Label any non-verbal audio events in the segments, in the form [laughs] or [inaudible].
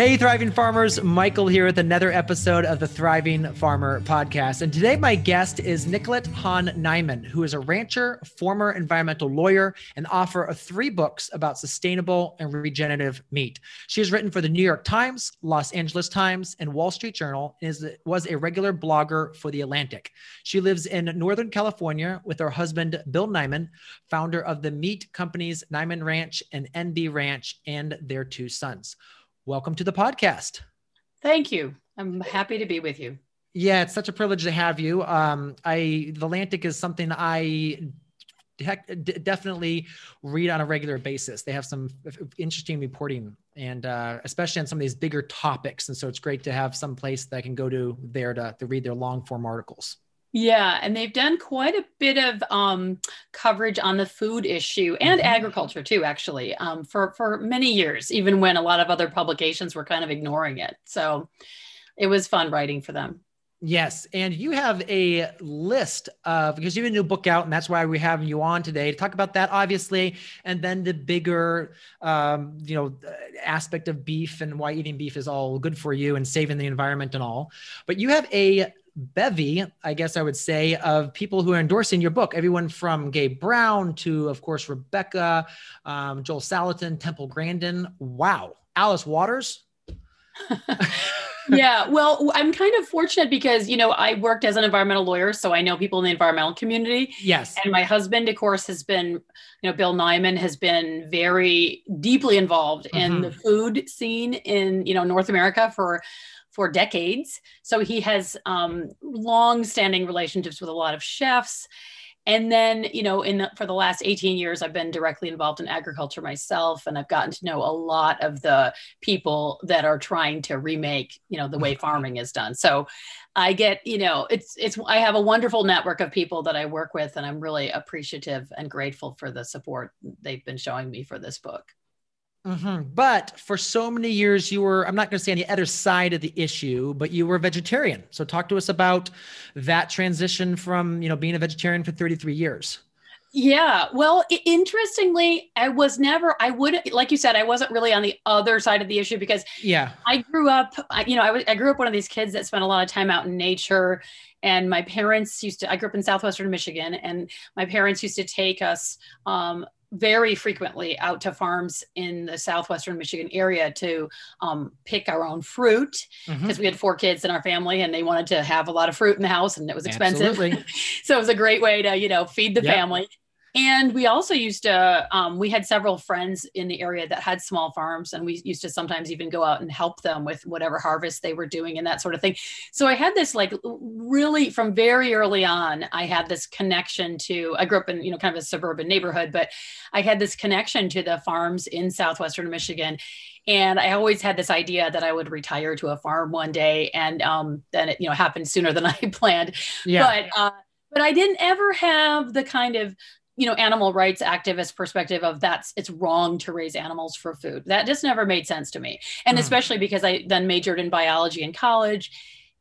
Hey, Thriving Farmers, Michael here with another episode of the Thriving Farmer podcast. And today, my guest is Nicolette Hahn Niman, who is a rancher, former environmental lawyer, and author of three books about sustainable and regenerative meat. She has written for the New York Times, Los Angeles Times, and Wall Street Journal, and is, was a regular blogger for The Atlantic. She lives in Northern California with her husband, Bill Niman, founder of the meat companies Niman Ranch and NB Ranch, and their two sons welcome to the podcast. Thank you. I'm happy to be with you. Yeah, it's such a privilege to have you. Um, I the Atlantic is something I heck, d- definitely read on a regular basis. They have some interesting reporting, and uh, especially on some of these bigger topics. And so it's great to have some place that I can go to there to, to read their long form articles. Yeah, and they've done quite a bit of um, coverage on the food issue and mm-hmm. agriculture too, actually, um, for for many years, even when a lot of other publications were kind of ignoring it. So it was fun writing for them. Yes, and you have a list of because you have a new book out, and that's why we're having you on today to talk about that, obviously, and then the bigger, um, you know, aspect of beef and why eating beef is all good for you and saving the environment and all. But you have a bevy, I guess I would say, of people who are endorsing your book. Everyone from Gabe Brown to, of course, Rebecca, um, Joel Salatin, Temple Grandin. Wow. Alice Waters. [laughs] yeah, well, I'm kind of fortunate because, you know, I worked as an environmental lawyer, so I know people in the environmental community. Yes. And my husband, of course, has been, you know, Bill Niman has been very deeply involved mm-hmm. in the food scene in, you know, North America for for decades. So he has um, long-standing relationships with a lot of chefs. And then, you know, in the, for the last 18 years, I've been directly involved in agriculture myself, and I've gotten to know a lot of the people that are trying to remake, you know, the way mm-hmm. farming is done. So, I get, you know, it's it's I have a wonderful network of people that I work with, and I'm really appreciative and grateful for the support they've been showing me for this book. Mm-hmm. But for so many years, you were, I'm not going to say on the other side of the issue, but you were a vegetarian. So talk to us about that transition from, you know, being a vegetarian for 33 years. Yeah. Well, interestingly, I was never, I would, like you said, I wasn't really on the other side of the issue because yeah, I grew up, I, you know, I, was, I grew up one of these kids that spent a lot of time out in nature. And my parents used to, I grew up in Southwestern Michigan and my parents used to take us um, very frequently out to farms in the southwestern Michigan area to um, pick our own fruit because mm-hmm. we had four kids in our family and they wanted to have a lot of fruit in the house and it was expensive. [laughs] so it was a great way to, you know, feed the yep. family. And we also used to, um, we had several friends in the area that had small farms, and we used to sometimes even go out and help them with whatever harvest they were doing and that sort of thing. So I had this like really from very early on, I had this connection to, I grew up in, you know, kind of a suburban neighborhood, but I had this connection to the farms in Southwestern Michigan. And I always had this idea that I would retire to a farm one day. And um, then it, you know, happened sooner than [laughs] I planned. Yeah. But, uh, but I didn't ever have the kind of you know animal rights activist perspective of that's it's wrong to raise animals for food. That just never made sense to me. And mm. especially because i then majored in biology in college.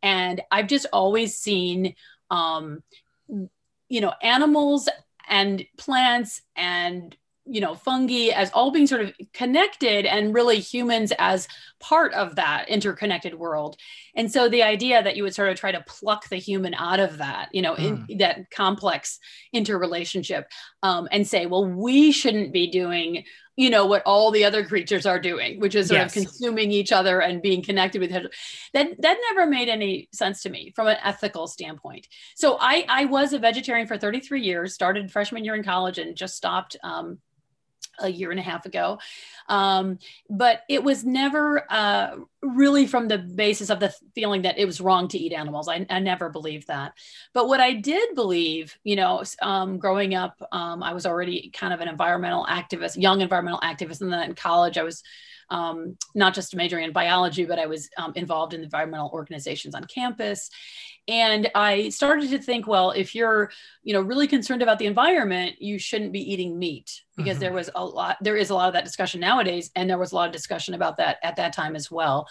And i've just always seen um you know animals and plants and you know fungi as all being sort of connected and really humans as part of that interconnected world and so the idea that you would sort of try to pluck the human out of that you know mm. in that complex interrelationship um, and say well we shouldn't be doing you know what all the other creatures are doing which is sort yes. of consuming each other and being connected with it that that never made any sense to me from an ethical standpoint so i i was a vegetarian for 33 years started freshman year in college and just stopped um, a year and a half ago. Um, but it was never uh, really from the basis of the feeling that it was wrong to eat animals. I, I never believed that. But what I did believe, you know, um, growing up, um, I was already kind of an environmental activist, young environmental activist. And then in college, I was um, not just majoring in biology, but I was um, involved in environmental organizations on campus. And I started to think, well, if you're, you know, really concerned about the environment, you shouldn't be eating meat because mm-hmm. there was a lot, there is a lot of that discussion nowadays. And there was a lot of discussion about that at that time as well.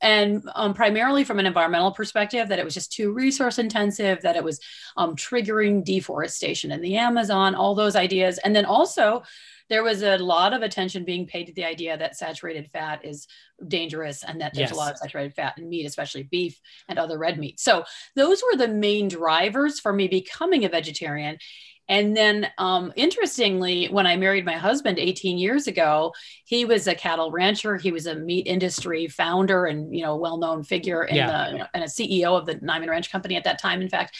And um, primarily from an environmental perspective, that it was just too resource intensive, that it was um, triggering deforestation in the Amazon, all those ideas. And then also, there was a lot of attention being paid to the idea that saturated fat is dangerous and that there's yes. a lot of saturated fat in meat, especially beef and other red meat. So those were the main drivers for me becoming a vegetarian. And then, um, interestingly, when I married my husband 18 years ago, he was a cattle rancher. He was a meat industry founder and you know well-known figure in yeah. the and a CEO of the Niman Ranch Company at that time. In fact,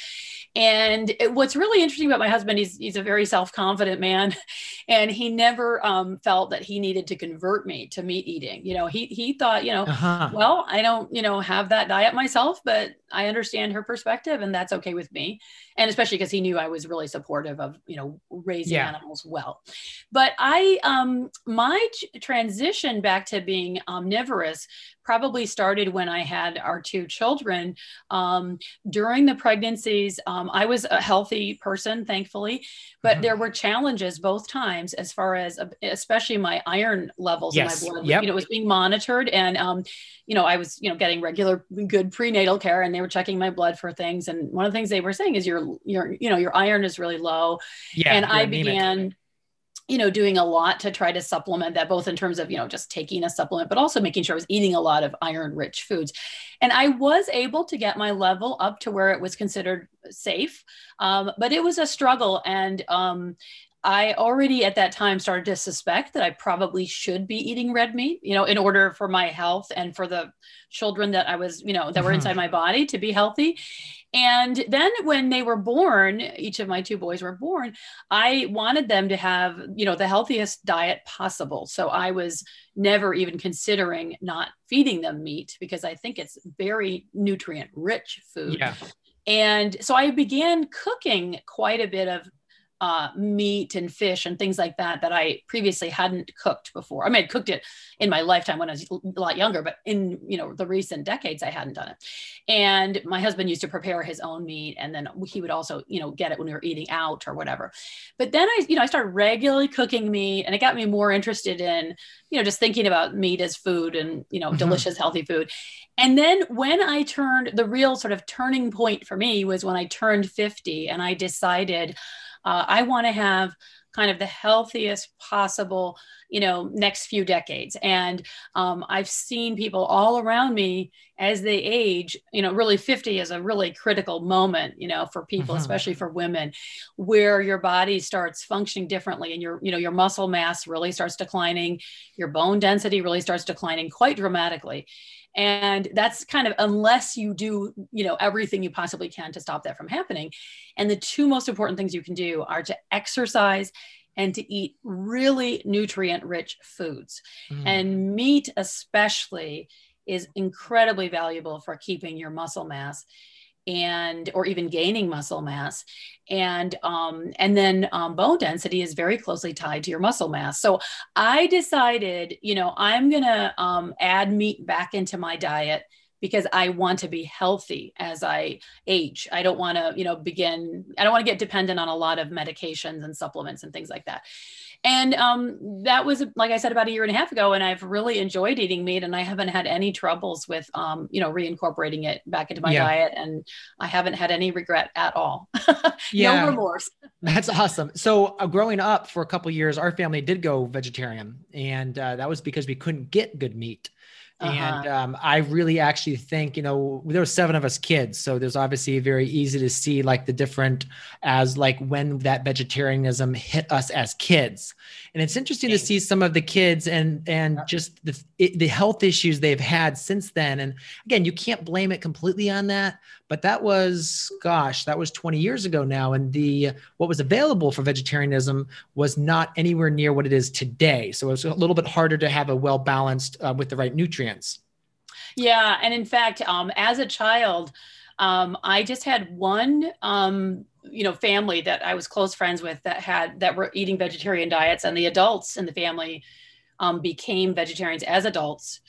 and it, what's really interesting about my husband, he's, he's a very self confident man. [laughs] And he never um, felt that he needed to convert me to meat eating. You know, he, he thought, you know, uh-huh. well, I don't, you know, have that diet myself, but I understand her perspective and that's okay with me. And especially because he knew I was really supportive of, you know, raising yeah. animals well. But I, um, my transition back to being omnivorous probably started when I had our two children. Um, during the pregnancies, um, I was a healthy person, thankfully, but mm-hmm. there were challenges both times as far as, uh, especially my iron levels yes. in my blood. Yep. You know, it was being monitored, and um, you know, I was you know getting regular good prenatal care, and they were checking my blood for things. And one of the things they were saying is your your you know your iron is really low. Yeah, and I anemic. began you know, doing a lot to try to supplement that, both in terms of, you know, just taking a supplement, but also making sure I was eating a lot of iron rich foods. And I was able to get my level up to where it was considered safe. Um, but it was a struggle. And um, I already at that time started to suspect that I probably should be eating red meat, you know, in order for my health and for the children that I was, you know, that were inside mm-hmm. my body to be healthy. And then when they were born, each of my two boys were born, I wanted them to have, you know, the healthiest diet possible. So I was never even considering not feeding them meat because I think it's very nutrient rich food. Yeah. And so I began cooking quite a bit of uh, meat and fish and things like that that I previously hadn't cooked before. I mean, I cooked it in my lifetime when I was a lot younger, but in you know the recent decades, I hadn't done it. And my husband used to prepare his own meat, and then he would also you know get it when we were eating out or whatever. But then I you know I started regularly cooking meat, and it got me more interested in you know just thinking about meat as food and you know mm-hmm. delicious healthy food. And then when I turned, the real sort of turning point for me was when I turned 50 and I decided uh, I want to have kind of the healthiest possible you know next few decades. And um, i've seen people all around me as they age you know really 50 is a really critical moment you know for people mm-hmm. especially for women where your body starts functioning differently and your you know your muscle mass really starts declining. Your bone density really starts declining quite dramatically and that's kind of unless you do you know everything you possibly can to stop that from happening. And the two most important things you can do are to exercise and to eat really nutrient rich foods. Mm. and meat especially is incredibly valuable for keeping your muscle mass and or even gaining muscle mass. And um, and then um, bone density is very closely tied to your muscle mass. So i decided you know i'm gonna um, add meat back into my diet because i want to be healthy as i age i don't want to you know begin i don't want to get dependent on a lot of medications and supplements and things like that and um, that was, like I said, about a year and a half ago. And I've really enjoyed eating meat and I haven't had any troubles with, um, you know, reincorporating it back into my yeah. diet. And I haven't had any regret at all. [laughs] yeah. no remorse. That's awesome. So uh, growing up for a couple years, our family did go vegetarian. And uh, that was because we couldn't get good meat. Uh-huh. And um, I really actually think, you know, there were seven of us kids. So there's obviously very easy to see like the different as like when that vegetarianism hit us as kids. And it's interesting to see some of the kids and, and just the, the health issues they've had since then. And again, you can't blame it completely on that, but that was, gosh, that was 20 years ago now. And the, what was available for vegetarianism was not anywhere near what it is today. So it was a little bit harder to have a well balanced uh, with the right nutrients. Yeah, and in fact, um, as a child, um, I just had one, um, you know, family that I was close friends with that had that were eating vegetarian diets, and the adults in the family um, became vegetarians as adults.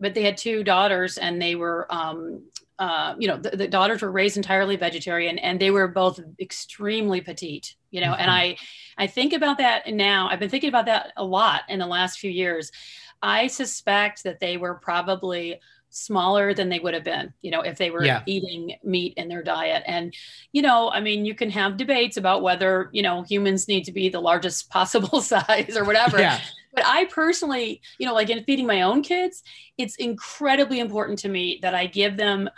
But they had two daughters, and they were, um, uh, you know, the, the, daughters were raised entirely vegetarian, and they were both extremely petite. You know, mm-hmm. and I, I think about that now. I've been thinking about that a lot in the last few years. I suspect that they were probably smaller than they would have been, you know, if they were yeah. eating meat in their diet. And, you know, I mean, you can have debates about whether, you know, humans need to be the largest [laughs] possible [laughs] size or whatever. Yeah. But I personally, you know, like in feeding my own kids, it's incredibly important to me that I give them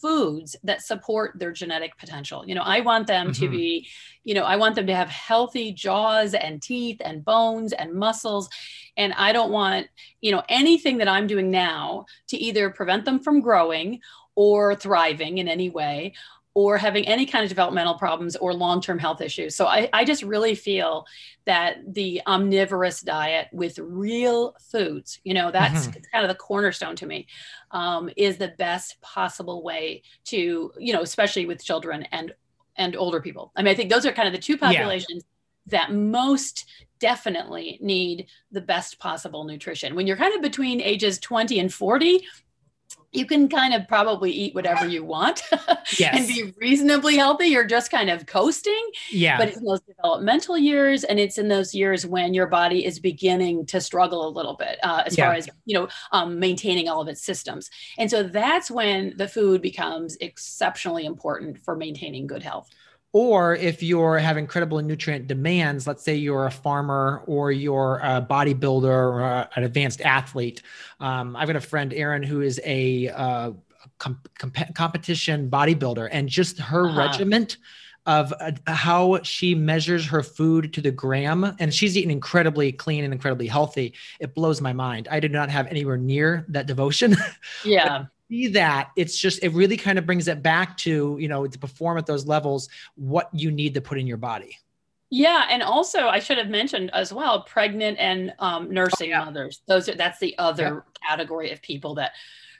foods that support their genetic potential. You know, I want them mm-hmm. to be, you know, I want them to have healthy jaws and teeth and bones and muscles. And I don't want, you know, anything that I'm doing now to either prevent them from growing or thriving in any way or having any kind of developmental problems or long-term health issues. So I, I, just really feel that the omnivorous diet with real foods, you know, that's mm-hmm. kind of the cornerstone to me, um, is the best possible way to, you know, especially with children and and older people. I mean, I think those are kind of the two populations yeah. that most definitely need the best possible nutrition. When you're kind of between ages 20 and 40, you can kind of probably eat whatever you want yes. [laughs] and be reasonably healthy. You're just kind of coasting. Yeah. But it's in those developmental years, and it's in those years when your body is beginning to struggle a little bit uh, as yeah. far as you know um, maintaining all of its systems. And so that's when the food becomes exceptionally important for maintaining good health or if you're have incredible nutrient demands let's say you're a farmer or you're a bodybuilder or a, an advanced athlete. Um, i've got a friend erin who is a uh, com- comp- competition bodybuilder. And just her uh-huh. regiment of uh, how she measures her food to the gram and she's eating incredibly clean and incredibly healthy it blows my mind. I do not have anywhere near that devotion. [laughs] Yeah see that it's just it really kind of brings it back to you know to perform at those levels what you need to put in your body yeah, and also I should have mentioned as well, pregnant and um, nursing oh, yeah. mothers. Those are that's the other category of people that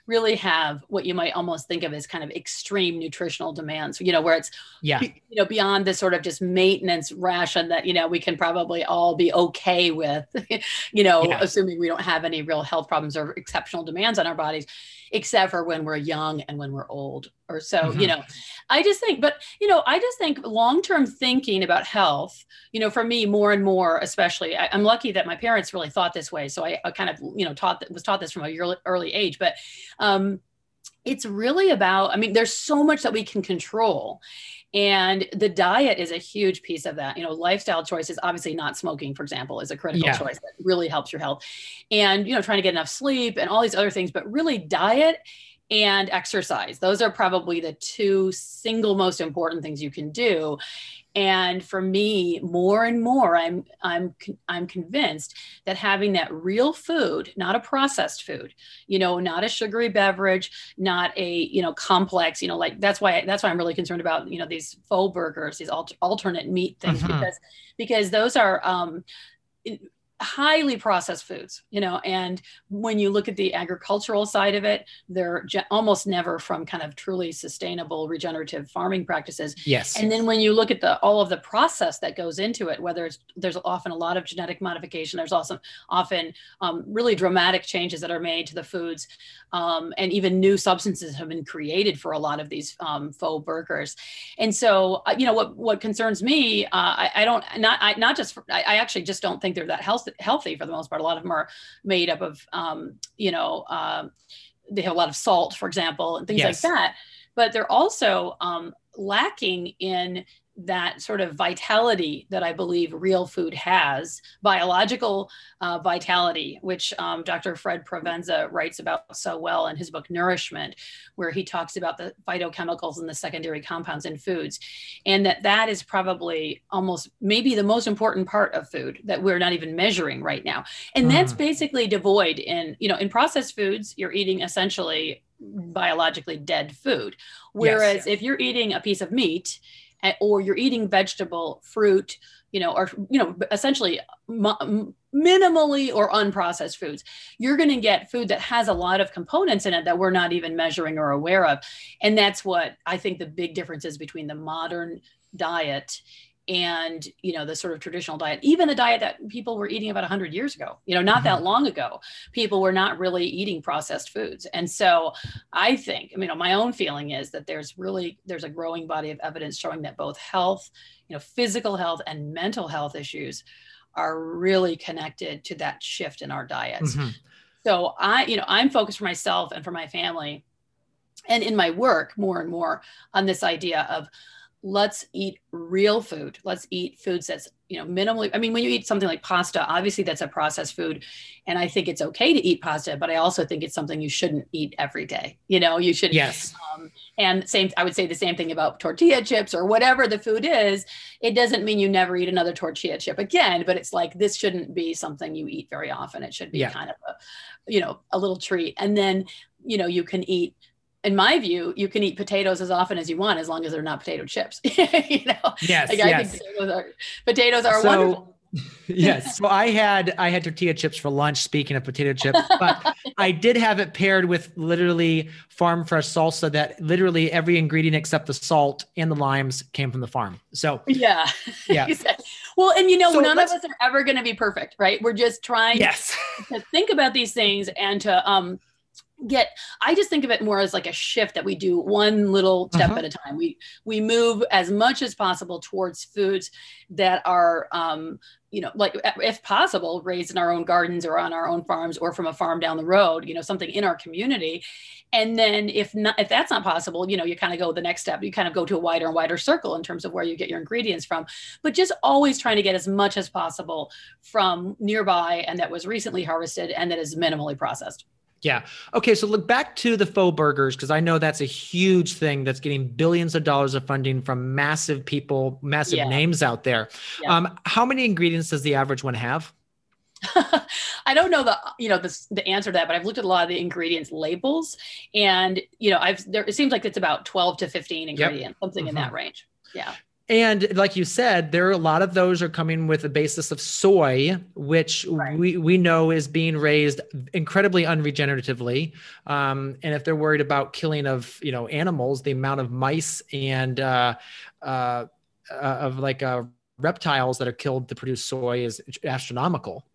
really have what you might almost think of as kind of extreme nutritional demands. You know, where it's yeah, you know, beyond the sort of just maintenance ration that you know we can probably all be okay with. [laughs] you know, yeah. assuming we don't have any real health problems or exceptional demands on our bodies except for when we're young and when we're old or so mm-hmm. you know i just think but you know i just think long-term thinking about health you know for me more and more especially I, am lucky that my parents really thought this way so I, I, kind of you know taught was taught this from a early, early age but um it's really about i mean there's so much that we can control and the diet is a huge piece of that you know lifestyle choices obviously not smoking for example is a critical yeah. choice that really helps your health and you know trying to get enough sleep and all these other things but really diet and exercise those are probably the two single most important things you can do and for me more and more i'm i'm i'm convinced that having that real food not a processed food you know not a sugary beverage not a you know complex you know like that's why that's why i'm really concerned about you know these faux burgers these alter, alternate meat things mm-hmm. because because those are um highly processed foods you know and when you look at the agricultural side of it they're almost never from kind of truly sustainable regenerative farming practices. Yes. And then when you look at the all of the process that goes into it whether it's there's often a lot of genetic modification there's also often um, really dramatic changes that are made to the foods um, and even new substances have been created for a lot of these um, faux burgers. And so uh, you know what what concerns me uh, I, I, don't not I, not just I, I actually just don't think they're that healthy healthy for the most part. A lot of them are made up of, um, you know, uh, they have a lot of salt, for example, and things yes. like that. But they're also um, lacking in that sort of vitality that I believe real food has, biological uh, vitality, which um, Dr. Fred Provenza writes about so well in his book Nourishment, where he talks about the phytochemicals and the secondary compounds in foods, and that that is probably almost maybe the most important part of food that we're not even measuring right now, and mm. that's basically devoid in you know in processed foods you're eating essentially biologically dead food, whereas yes, yes. if you're eating a piece of meat or you're eating vegetable, fruit, you know, or you know, essentially minimally or unprocessed foods, you're going to get food that has a lot of components in it that we're not even measuring or aware of. And that's what I think the big difference is between the modern diet and you know the sort of traditional diet even the diet that people were eating about 100 years ago you know not mm-hmm. that long ago people were not really eating processed foods and so i think i mean my own feeling is that there's really there's a growing body of evidence showing that both health you know physical health and mental health issues are really connected to that shift in our diets mm-hmm. so i you know i'm focused for myself and for my family and in my work more and more on this idea of let's eat real food. Let's eat foods that's you know minimally i mean when you eat something like pasta obviously that's a processed food and i think it's okay to eat pasta but i also think it's something you shouldn't eat every day. You know you should yes. um, and same i would say the same thing about tortilla chips or whatever the food is. It doesn't mean you never eat another tortilla chip again but it's like this shouldn't be something you eat very often. It should be yeah. kind of a you know a little treat. And then you know you can eat in my view, you can eat potatoes as often as you want as long as they're not potato chips. [laughs] you know, yes, like, yes. I think potatoes are, potatoes are so, wonderful. [laughs] yes. So I had I had tortilla chips for lunch. Speaking of potato chips, but [laughs] I did have it paired with literally farm fresh salsa. That literally every ingredient except the salt and the limes came from the farm. So yeah, yeah. well, and you know, so none of us are ever going to be perfect, right? We're just trying yes. to think about these things and to um get i just think of it more as like a shift that we do one little step uh-huh. at a time. We we move as much as possible towards foods that are um you know like if possible raised in our own gardens or on our own farms or from a farm down the road you know something in our community. And then if not if that's not possible you know you kind of go the next step. You kind of go to a wider and wider circle in terms of where you get your ingredients from. But just always trying to get as much as possible from nearby and that was recently harvested and that is minimally processed yeah. Okay. So look back to the faux burgers because I know that's a huge thing that's getting billions of dollars of funding from massive people, massive yeah. names out there. Yeah. Um, how many ingredients does the average one have? [laughs] I don't know the you know the, the answer to that, but I've looked at a lot of the ingredients labels, and you know I've there it seems like it's about twelve to fifteen ingredients, yep. something mm-hmm. in that mm-hmm. range. Yeah. And like you said, there are a lot of those are coming with a basis of soy, which right. we, we know is being raised incredibly unregeneratively. Um, and if they're worried about killing of you know animals, the amount of mice and uh, uh, uh, of like uh, reptiles that are killed to produce soy is astronomical.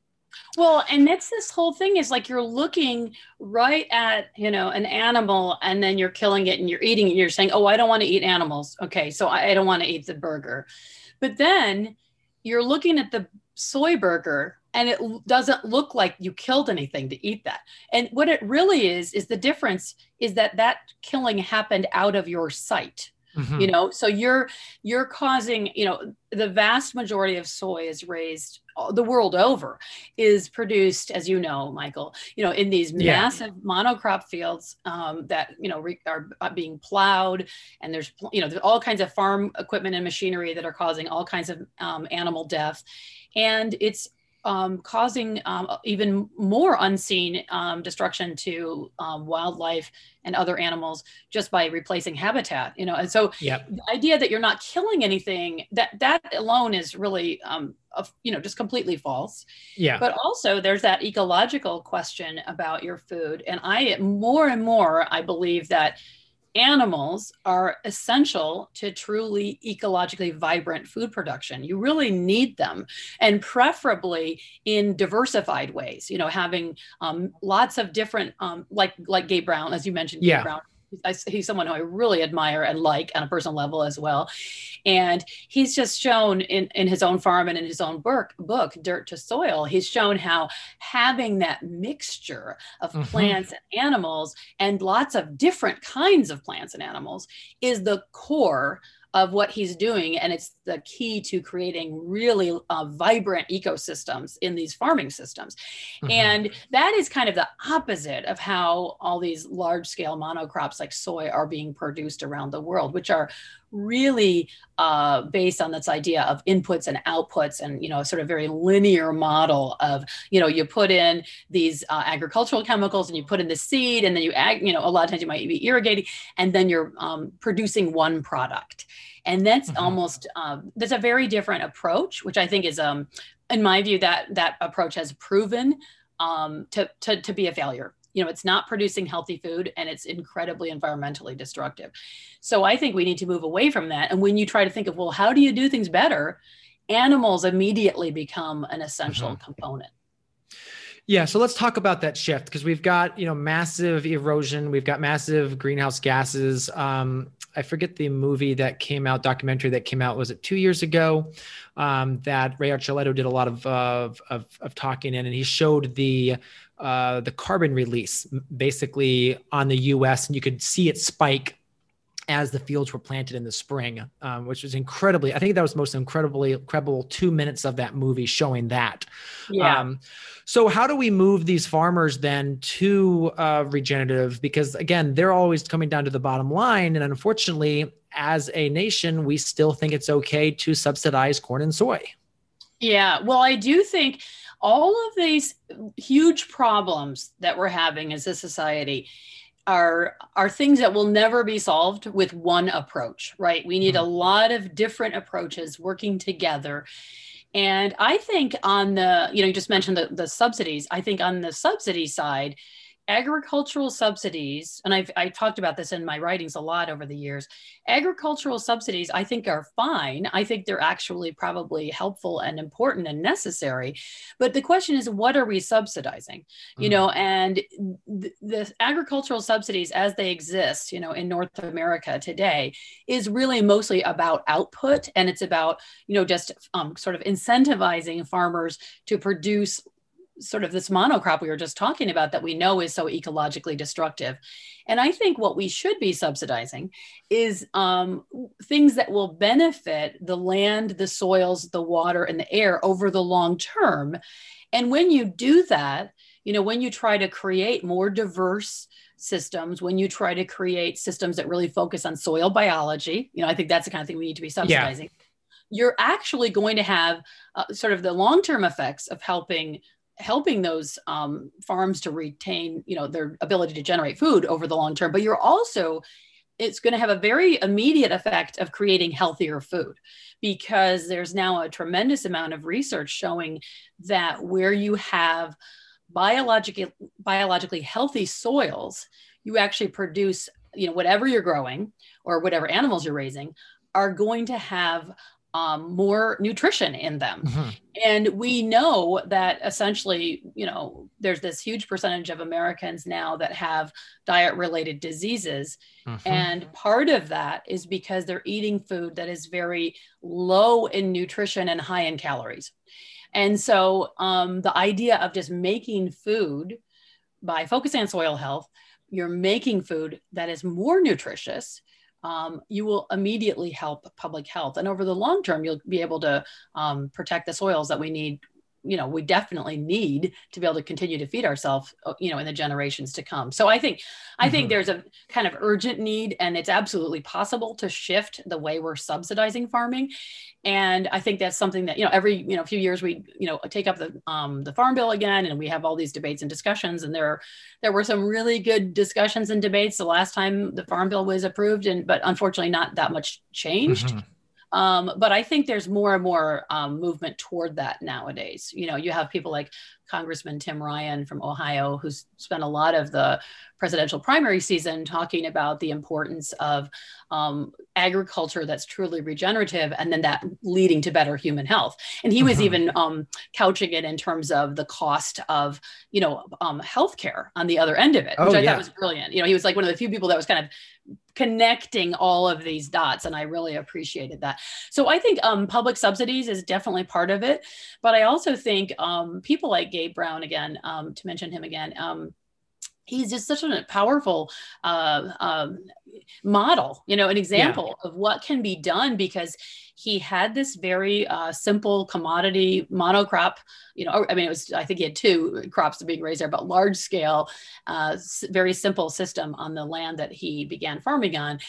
Well, and that's this whole thing is like you're looking right at, you know, an animal and then you're killing it and you're eating it. And you're saying, oh, I don't want to eat animals. Okay. So I, I don't want to eat the burger. But then you're looking at the soy burger and it doesn't look like you killed anything to eat that. And what it really is, is the difference is that that killing happened out of your sight. Mm-hmm. you know so you're you're causing you know the vast majority of soy is raised the world over is produced as you know michael you know in these yeah. massive monocrop fields um, that you know re- are uh, being plowed and there's you know there's all kinds of farm equipment and machinery that are causing all kinds of um, animal death and it's um, causing um, even more unseen um, destruction to um, wildlife and other animals just by replacing habitat you know? And so yep. the idea that you're not killing anything that that alone is really um, a, you know just completely false. Yeah. But also there's that ecological question about your food. And i more and more i believe that animals are essential to truly ecologically vibrant food production. You really need them, and preferably in diversified ways. You know, having um, lots of different, um, like like Gabe Brown, as you mentioned, yeah. Gabe Brown I, he's someone who I really admire and like on a personal level as well. And he's just shown in, in his own farm and in his own book, book, Dirt to Soil, he's shown how having that mixture of mm-hmm. plants and animals and lots of different kinds of plants and animals is the core of what he's doing. And it's the key to creating really uh, vibrant ecosystems in these farming systems. Mm-hmm. And that is kind of the opposite of how all these large scale monocrops like soy are being produced around the world, which are really uh, based on this idea of inputs and outputs and you know sort of very linear model of you know you put in these uh, agricultural chemicals and you put in the seed and then you ag you know a lot of times you might be irrigating and then you're um, producing one product and that's mm-hmm. almost um, that's a very different approach which i think is um in my view that that approach has proven um, to, to, to be a failure you know it's not producing healthy food and it's incredibly environmentally destructive so i think we need to move away from that and when you try to think of well how do you do things better animals immediately become an essential mm-hmm. component yeah, so let's talk about that shift because we've got you know massive erosion, we've got massive greenhouse gases. Um, I forget the movie that came out, documentary that came out, was it two years ago? Um, that Ray Archuleta did a lot of, of, of, of talking in, and he showed the uh, the carbon release basically on the U.S. and you could see it spike as the fields were planted in the spring, um, which was incredibly. I think that was the most incredibly incredible two minutes of that movie showing that. Yeah. Um, so how do we move these farmers then to uh, regenerative? Because again, they're always coming down to the bottom line, and unfortunately, as a nation, we still think it's okay to subsidize corn and soy. Yeah. Well, I do think all of these huge problems that we're having as a society are are things that will never be solved with one approach right? We need mm-hmm. a lot of different approaches working together. And i think on the you know you just mentioned the, the subsidies. I think on the subsidy side agricultural subsidies, and I've I talked about this in my writings a lot over the years. Agricultural subsidies, I think, are fine. I think they're actually probably helpful and important and necessary. But the question is, what are we subsidizing? Mm-hmm. You know, and th- the agricultural subsidies as they exist, you know, in North America today, is really mostly about output, and it's about you know just um, sort of incentivizing farmers to produce sort of this monocrop we were just talking about that we know is so ecologically destructive. And I think what we should be subsidizing is um, things that will benefit the land, the soils, the water, and the air over the long term. And when you do that, you know, when you try to create more diverse systems, when you try to create systems that really focus on soil biology, you know, I think that's the kind of thing we need to be subsidizing. Yeah. You're actually going to have uh, sort of the long term effects of helping helping those um, farms to retain you know their ability to generate food over the long term but you're also it's going to have a very immediate effect of creating healthier food because there's now a tremendous amount of research showing that where you have biologically biologically healthy soils you actually produce you know whatever you're growing or whatever animals you're raising are going to have um, more nutrition in them. Mm-hmm. And we know that essentially, you know, there's this huge percentage of Americans now that have diet related diseases. Mm-hmm. And part of that is because they're eating food that is very low in nutrition and high in calories. And so um, the idea of just making food by focusing on soil health, you're making food that is more nutritious um, you will immediately help public health. And over the long term, you'll be able to um, protect the soils that we need you know we definitely need to be able to continue to feed ourselves uh, you know in the generations to come so i think i think mm-hmm. there's a kind of urgent need and it's absolutely possible to shift the way we're subsidizing farming and i think that's something that you know every you know few years we you know take up the um, the farm bill again and we have all these debates and discussions and there there were some really good discussions and debates the last time the farm bill was approved and but unfortunately not that much changed mm-hmm. Um, but I think there's more and more um, movement toward that nowadays. You know, you have people like Congressman Tim Ryan from Ohio, who's spent a lot of the presidential primary season talking about the importance of um, agriculture that's truly regenerative and then that leading to better human health. And he was mm-hmm. even um, couching it in terms of the cost of, you know, um, healthcare on the other end of it, which oh, I yeah. thought was brilliant. You know, he was like one of the few people that was kind of connecting all of these dots and i really appreciated that. So i think um, public subsidies is definitely part of it but i also think um, people like gabe brown again um, to mention him again um, he's just such a powerful uh, um, model, you know, an example yeah. of what can be done because he had this very uh, simple commodity monocrop. You know, I mean, it was I think he had two crops being raised there, but large scale, uh, very simple system on the land that he began farming on,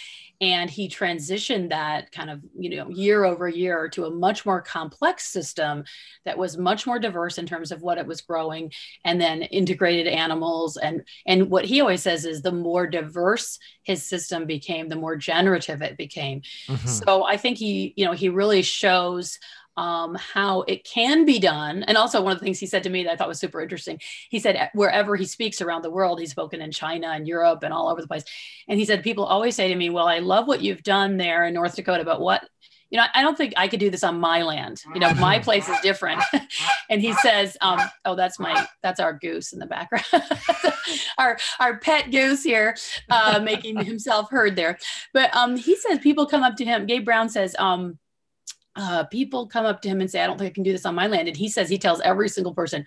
and he transitioned that kind of you know year over year to a much more complex system that was much more diverse in terms of what it was growing, and then integrated animals and and what he always says is the more diverse his system became, the more generative it became. Mm-hmm. So I think he you know he really shows um, how it can be done. And also, one of the things he said to me that I thought was super interesting he said, wherever he speaks around the world, he's spoken in China and Europe and all over the place. And he said, people always say to me, Well, I love what you've done there in North Dakota, but what you know, I don't think I could do this on my land. You know, my place is different. [laughs] and he says, um, oh, that's my, that's our goose in the background. [laughs] our, our pet goose here, uh, making himself heard there. But um, he says people come up to him. Gabe Brown says, um, uh, people come up to him and say, I don't think I can do this on my land. And he says, he tells every single person,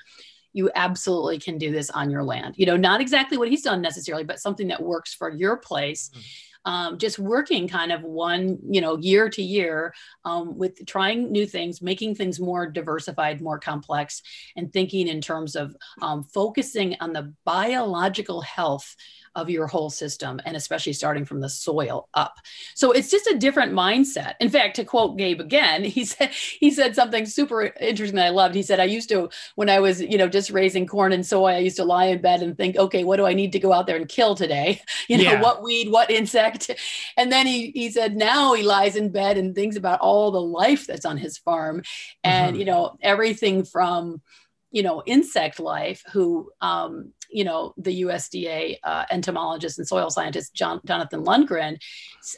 you absolutely can do this on your land. You know, not exactly what he's done necessarily, but something that works for your place. Mm-hmm. Um, just working kind of one, you know, year to year um, with trying new things, making things more diversified, more complex, and thinking in terms of um, focusing on the biological health of your whole system and especially starting from the soil up. So it's just a different mindset. In fact to quote gabe again [laughs] he said he said something super interesting that i loved. He said i used to when i was you know just raising corn and soy i used to lie in bed and think okay what do i need to go out there and kill today? [laughs] You know yeah. what weed what insect and then he he said now he lies in bed and thinks about all the life that's on his farm and mm-hmm. you know everything from you know insect life who um, you know the USDA uh, entomologist and soil scientist John, Jonathan Lundgren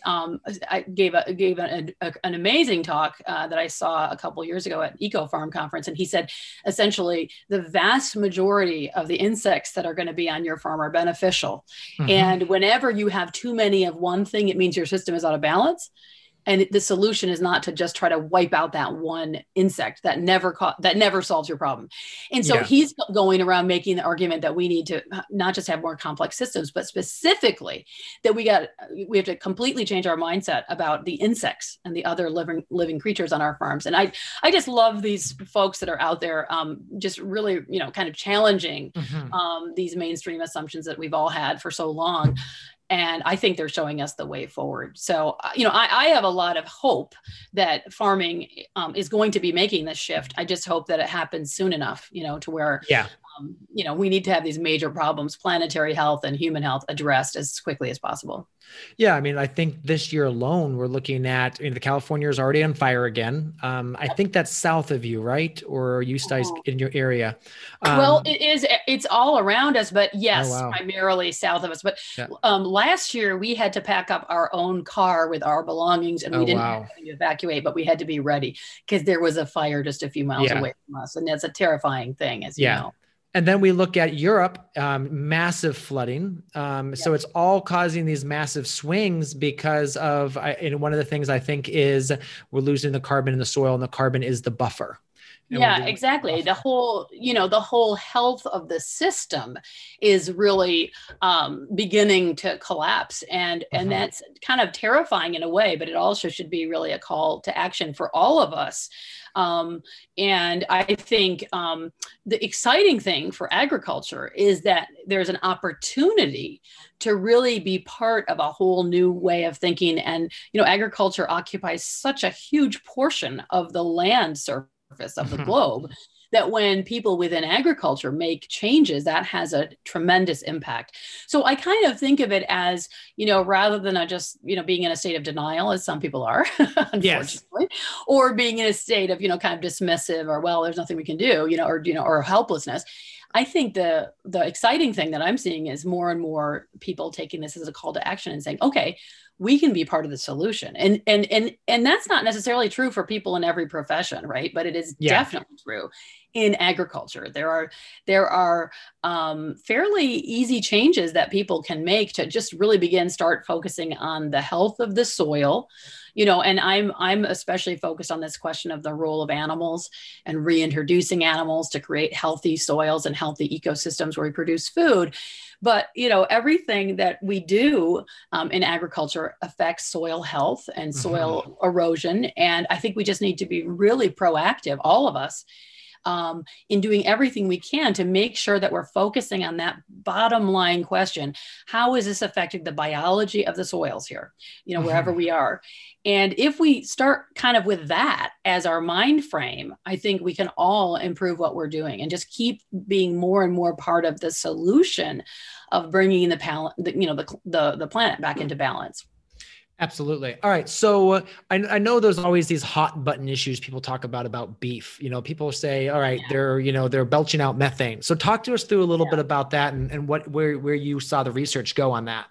um, I gave a gave a, a, an amazing talk uh, that I saw a couple years ago at Eco Farm conference, and he said essentially the vast majority of the insects that are going to be on your farm are beneficial, mm-hmm. and whenever you have too many of one thing, it means your system is out of balance and the solution is not to just try to wipe out that one insect that never co- that never solves your problem and so yeah. he's going around making the argument that we need to not just have more complex systems but specifically that we got we have to completely change our mindset about the insects and the other living living creatures on our farms and i i just love these folks that are out there um, just really you know kind of challenging mm-hmm. um, these mainstream assumptions that we've all had for so long and I think they're showing us the way forward. So, uh, you know, I, I have a lot of hope that farming um, is going to be making this shift. I just hope that it happens soon enough, you know, to where yeah um, you know, we need to have these major problems, planetary health and human health, addressed as quickly as possible. Yeah, I mean, I think this year alone, we're looking at. you know, the California is already on fire again. Um, I think that's south of you, right? Or are you guys oh. in your area? Um, well, it is. It's all around us, but yes, oh, wow. primarily south of us. But yeah. um, last year we had to pack up our own car with our belongings, and we oh, didn't wow. have to evacuate, but we had to be ready because there was a fire just a few miles yeah. away from us, and that's a terrifying thing, as yeah. you know. And then we look at Europe, um, massive flooding. Um. So it's all causing these massive swings because of, I, and one of the things I think is we're losing the carbon in the soil, and the carbon is the buffer. Yeah, exactly. The whole, you know, the whole health of the system is really um, beginning to collapse, and and uh-huh. that's kind of terrifying in a way. But it also should be really a call to action for all of us um, and I think um, the exciting thing for agriculture is that there's an opportunity to really be part of a whole new way of thinking. And, you know, agriculture occupies such a huge portion of the land surface of the mm-hmm. globe that when people within agriculture make changes, that has a tremendous impact. So I kind of think of it as, you know, rather than a just, you know, being in a state of denial, as some people are, [laughs] unfortunately, yes. or being in a state of, you know, kind of dismissive or, well, there's nothing we can do, you know, or, you know, or helplessness. I think the the exciting thing that I'm seeing is more and more people taking this as a call to action and saying, okay, we can be part of the solution. And and and and that's not necessarily true for people in every profession right? But it is yeah. definitely true in agriculture. There are there are um, fairly easy changes that people can make to just really begin start focusing on the health of the soil you know and i'm i'm especially focused on this question of the role of animals and reintroducing animals to create healthy soils and healthy ecosystems where we produce food but you know everything that we do um, in agriculture affects soil health and soil mm-hmm. erosion and i think we just need to be really proactive all of us um, in doing everything we can to make sure that we're focusing on that bottom line question. How is this affecting the biology of the soils here you know mm-hmm. wherever we are? And if we start kind of with that as our mind frame i think we can all improve what we're doing and just keep being more and more part of the solution of bringing the, pal- the you know the, the the planet back into balance Absolutely. All right. So uh, I, I, know there's always these hot button issues people talk about about beef. You know, people say, all right, yeah. they're you know they're belching out methane. So talk to us through a little yeah. bit about that and, and what where where you saw the research go on that.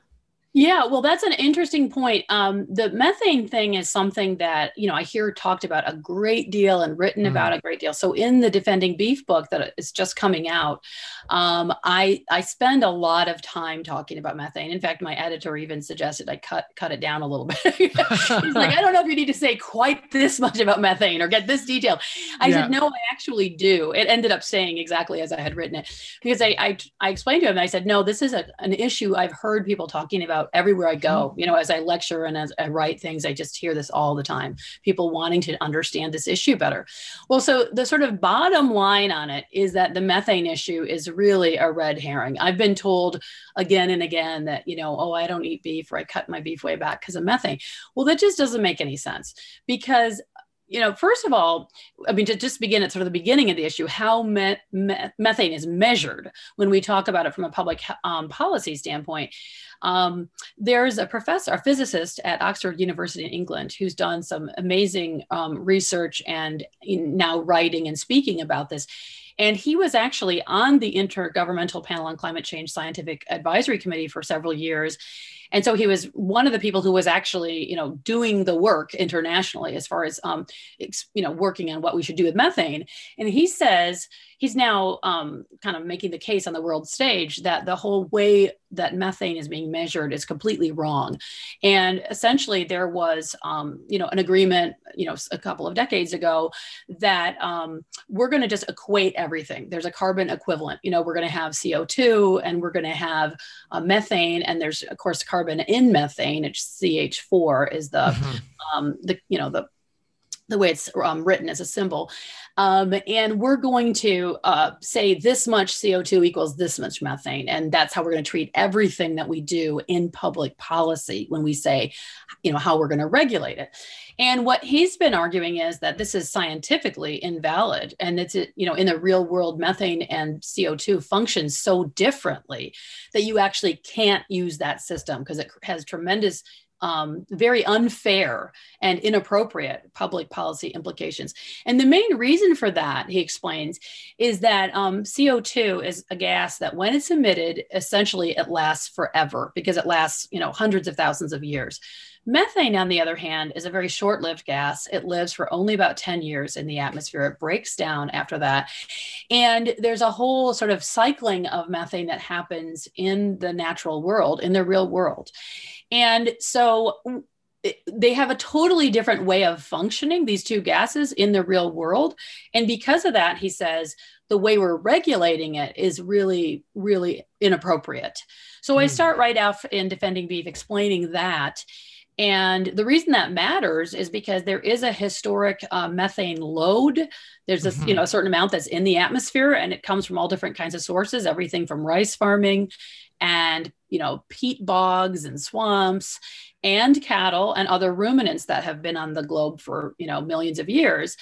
Yeah, well, that's an interesting point. Um, the methane thing is something that you know I hear talked about a great deal and written mm. about a great deal. So in the Defending Beef book that is just coming out, um, I I spend a lot of time talking about methane. In fact, my editor even suggested I cut cut it down a little [laughs] bit. He's like, [laughs] I don't know if you need to say quite this much about methane or get this detail. I yeah. said, no, I actually do. It ended up saying exactly as I had written it because I I, I explained to him. I said, no, this is a, an issue I've heard people talking about everywhere I go. Mm-hmm. You know, as I lecture and as I write things, I just hear this all the time. People wanting to understand this issue better. Well, so the sort of bottom line on it is that the methane issue is really a red herring. I've been told again and again that, you know, oh, I don't eat beef or I cut my beef way back because of methane. Well, that just doesn't make any sense because you know, first of all, I mean, to just begin at sort of the beginning of the issue, how me- me- methane is measured when we talk about it from a public um, policy standpoint. Um, there's a professor, a physicist at Oxford University in England, who's done some amazing um, research and now writing and speaking about this. And he was actually on the Intergovernmental Panel on Climate Change Scientific Advisory Committee for several years. And so he was one of the people who was actually, you know, doing the work internationally as far as, um, you know, working on what we should do with methane. And he says he's now um, kind of making the case on the world stage that the whole way that methane is being measured is completely wrong. And essentially, there was, um, you know, an agreement, you know, a couple of decades ago that um, we're going to just equate everything. There's a carbon equivalent. You know, we're going to have CO2 and we're going to have uh, methane, and there's of course carbon in methane. It's CH4 is the, mm-hmm. Um, the you know the the way it's um, written as a symbol. Um, and we're going to uh, say this much CO2 equals this much methane. And that's how we're going to treat everything that we do in public policy when we say, you know, how we're going to regulate it. And what he's been arguing is that this is scientifically invalid. And it's, you know, in the real world, methane and CO2 function so differently that you actually can't use that system because it has tremendous um, very unfair and inappropriate public policy implications. And the main reason for that, he explains, is that um, CO2 is a gas that when it's emitted, essentially it lasts forever because it lasts, you know, hundreds of thousands of years. Methane, on the other hand, is a very short lived gas. It lives for only about 10 years in the atmosphere. It breaks down after that. And there's a whole sort of cycling of methane that happens in the natural world, in the real world. And so they have a totally different way of functioning, these two gases in the real world. And because of that, he says, the way we're regulating it is really, really inappropriate. So mm. I hmm. start right off in Defending Beef explaining that. And the reason that matters is because there is a historic uh, methane load. There's a mm-hmm. you know a certain amount that's in the atmosphere, and it comes from all different kinds of sources, everything from rice farming and you know peat bogs and swamps and cattle and other ruminants that have been on the globe for you know millions of years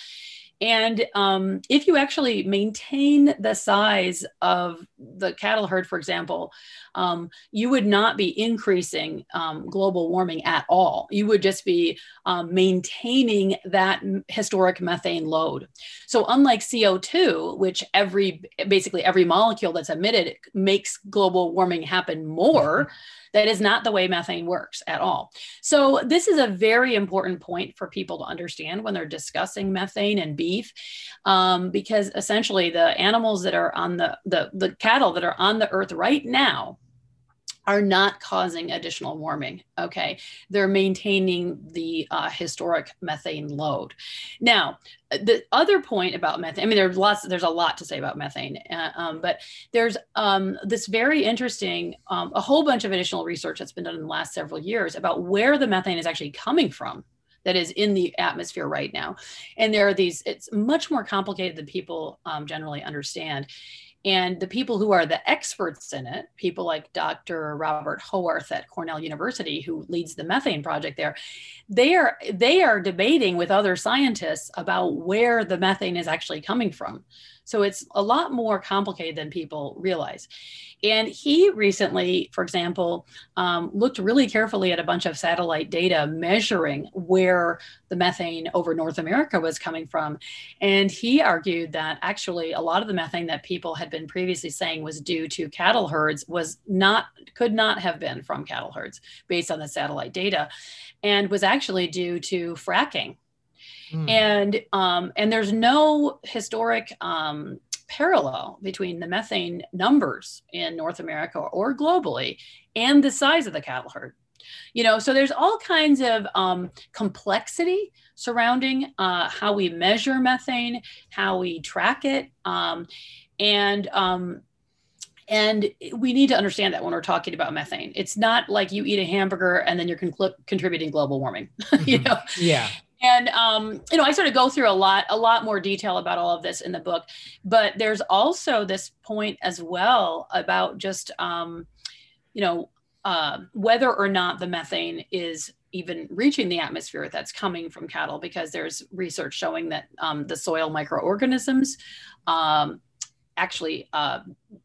and um, if you actually maintain the size of the cattle herd, for example, um, you would not be increasing um, global warming at all. You would just be um, maintaining that historic methane load. So, unlike CO2, which every basically every molecule that's emitted makes global warming happen more. Mm-hmm. That is not the way methane works at all. So, this is a very important point for people to understand when they're discussing methane and beef, um, because essentially the animals that are on the, the, the cattle that are on the earth right now are not causing additional warming. Okay, they're maintaining the uh, historic methane load. Now, the other point about methane, I mean, there's lots, there's a lot to say about methane, uh, um, but there's um, this very interesting, um, a whole bunch of additional research that's been done in the last several years about where the methane is actually coming from that is in the atmosphere right now. And there are these, it's much more complicated than people um, generally understand. And the people who are the experts in it, people like Dr. Robert Howarth at Cornell University, who leads the methane project there, they are they are debating with other scientists about where the methane is actually coming from. So it's a lot more complicated than people realize. And he recently, for example, um, looked really carefully at a bunch of satellite data measuring where the methane over North America was coming from. And he argued that actually a lot of the methane that people had been previously saying was due to cattle herds was not, could not have been from cattle herds based on the satellite data, and was actually due to fracking Mm. And um, and there's no historic um, parallel between the methane numbers in North America or globally and the size of the cattle herd. You know, so there's all kinds of um, complexity surrounding uh, how we measure methane, how we track it, um, and um, and we need to understand that when we're talking about methane, it's not like you eat a hamburger and then you're con- contributing global warming. [laughs] you know, yeah and um, you know i sort of go through a lot a lot more detail about all of this in the book but there's also this point as well about just um, you know uh, whether or not the methane is even reaching the atmosphere that's coming from cattle because there's research showing that um, the soil microorganisms um, actually uh,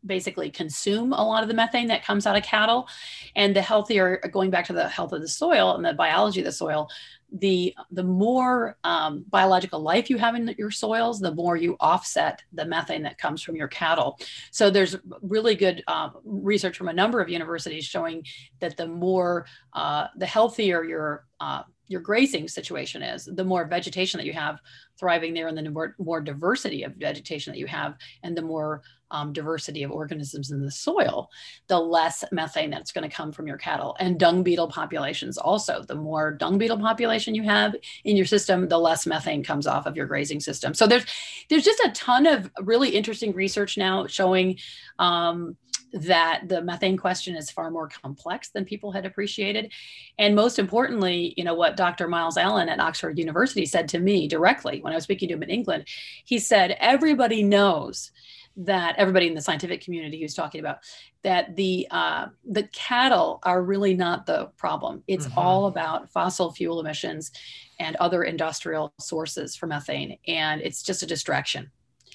basically consume a lot of the methane that comes out of cattle. And the healthier going back to the health of the soil and the biology of the soil the the more um, biological life you have in your soils, the more you offset the methane that comes from your cattle. So there's really good uh, research from a number of universities showing that the more uh, the healthier your uh, your grazing situation is, the more vegetation that you have thriving there, and the more, more diversity of vegetation that you have, and the more um, diversity of organisms in the soil, the less methane that's going to come from your cattle. And dung beetle populations also. The more dung beetle population you have in your system, the less methane comes off of your grazing system. So there's there's just a ton of really interesting research now showing um, that the methane question is far more complex than people had appreciated. And most importantly, you know, what Dr. Myles Allen at Oxford University said to me directly when I was speaking to him in England, he said, everybody knows that everybody in the scientific community who's talking about that the uh, the cattle are really not the problem. It's mm-hmm. all about fossil fuel emissions and other industrial sources for methane, and it's just a distraction.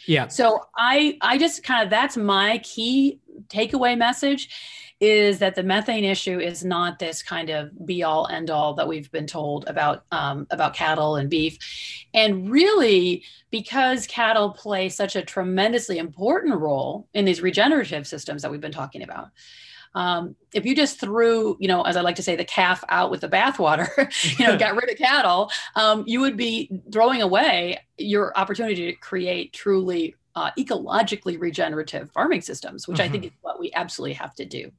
Yeah. So I I just kind of that's my key takeaway message is that the methane issue is not this kind of be all end all that we've been told about um, about cattle and beef, and really because cattle play such a tremendously important role in these regenerative systems that we've been talking about. Um, if you just threw, you know, as I like to say, the calf out with the bathwater, [laughs] you know, [laughs] got rid of cattle, um, you would be throwing away your opportunity to create truly uh, ecologically regenerative farming systems, which mm-hmm. I think mm-hmm. is what we absolutely have to do.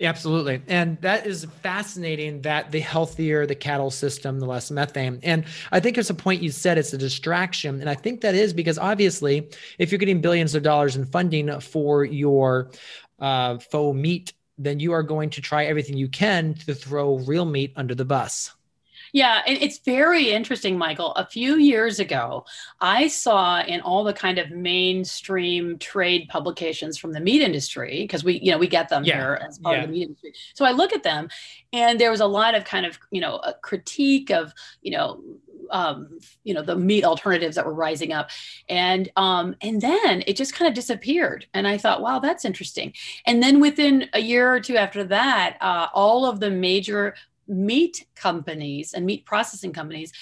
Absolutely. And that is fascinating that the healthier the cattle system, the less methane. And I think it's a point you said it's a distraction. And I think that is because obviously, if you're getting billions of dollars in funding for your uh, faux meat, then you are going to try everything you can to throw real meat under the bus. Yeah, and it's very interesting, Michael. A few years ago, I saw in all the kind of mainstream trade publications from the meat industry, because we, you know, we get them yeah. here as part yeah. of the meat industry. So I look at them, and there was a lot of kind of, you know, a critique of, you know, um, you know the meat alternatives that were rising up. And um, and then it just kind of disappeared. And i thought wow that's interesting. And then within a year or two after that uh, all of the major meat companies and meat processing companies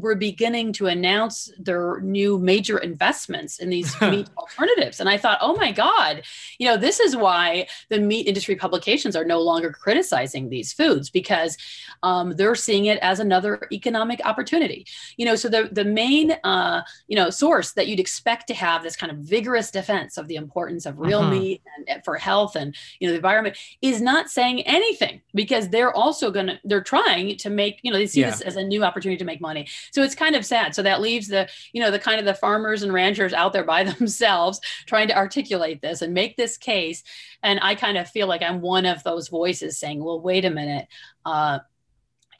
were beginning to announce their new major investments in these [laughs] meat alternatives. And I thought, oh my God, you know, this is why the meat industry publications are no longer criticizing these foods because um, they're seeing it as another economic opportunity. You know, so the, the main, uh, you know, source that you'd expect to have this kind of vigorous defense of the importance of real uh-huh. meat and for health and, you know, the environment is not saying anything because they're also going to, they're trying to make, you know, they see yeah. this as a new opportunity to make money so it's kind of sad. So that leaves the you know the kind of the farmers and ranchers out there by [laughs] themselves trying to articulate this and make this case. And i kind of feel like i'm one of those voices saying well wait a minute. Uh,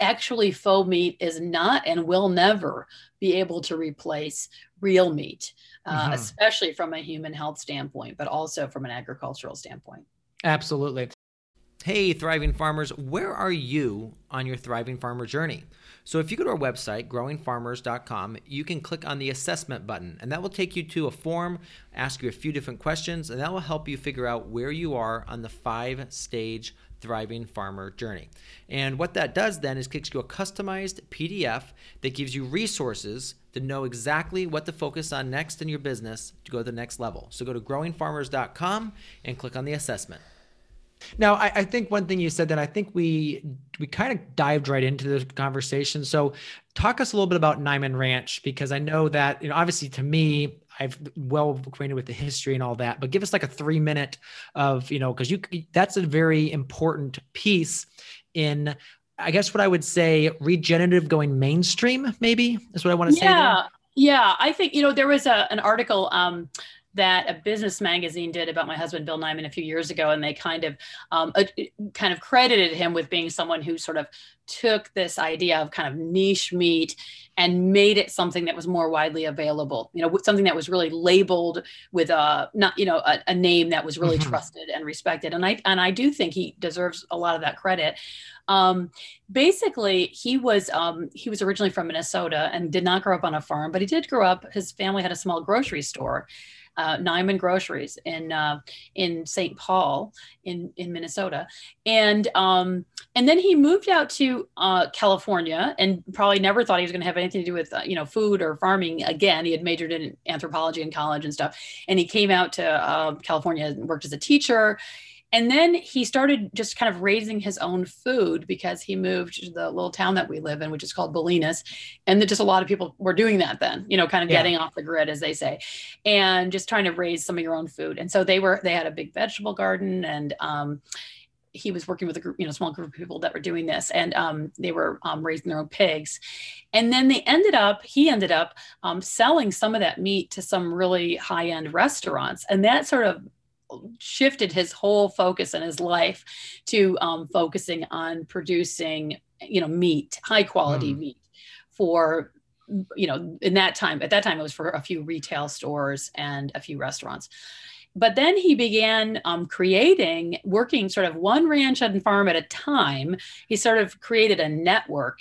actually faux meat is not and will never be able to replace real meat uh, mm-hmm. especially from a human health standpoint but also from an agricultural standpoint. Absolutely. Hey, thriving farmers, where are you on your thriving farmer journey? So, if you go to our website, growingfarmers.com, you can click on the assessment button, and that will take you to a form, ask you a few different questions, and that will help you figure out where you are on the five stage thriving farmer journey. And what that does then is kicks you a customized PDF that gives you resources to know exactly what to focus on next in your business to go to the next level. So, go to growingfarmers.com and click on the assessment. Now, I, I, think one thing you said that I think we we kind of dived right into the conversation. So, talk us a little bit about Niman Ranch because I know that you know obviously to me I've well acquainted with the history and all that, but give us like a three minute of you know because you that's a very important piece in I guess what I would say regenerative going mainstream maybe is what I want to yeah. say. Yeah, yeah, I think you know there was a an article. Um, that a business magazine did about my husband Bill Niman a few years ago, and they kind of um, uh, kind of credited him with being someone who sort of took this idea of kind of niche meat and made it something that was more widely available. You know, something that was really labeled with a not you know a, a name that was really mm-hmm. trusted and respected. And I and I do think he deserves a lot of that credit. Um, basically, he was um, he was originally from Minnesota and did not grow up on a farm, but he did grow up. His family had a small grocery store uh, Niman Groceries in uh, in St. Paul in in Minnesota, and um, and then he moved out to uh, California and probably never thought he was going to have anything to do with uh, you know food or farming again. He had majored in anthropology in college and stuff, and he came out to uh, California and worked as a teacher and then he started just kind of raising his own food because he moved to the little town that we live in, which is called Bolinas. And just a lot of people were doing that then, you know, kind of yeah. getting off the grid, as they say, and just trying to raise some of your own food. And so they were, they had a big vegetable garden and, um, he was working with a group, you know, small group of people that were doing this, and um, they were um, raising their own pigs. And then they ended up, he ended up um, selling some of that meat to some really high end restaurants, and that sort of shifted his whole focus in his life to um, focusing on producing you know meat high quality mm. meat for you know in that time at that time it was for a few retail stores and a few restaurants but then he began um, creating working sort of one ranch and farm at a time he sort of created a network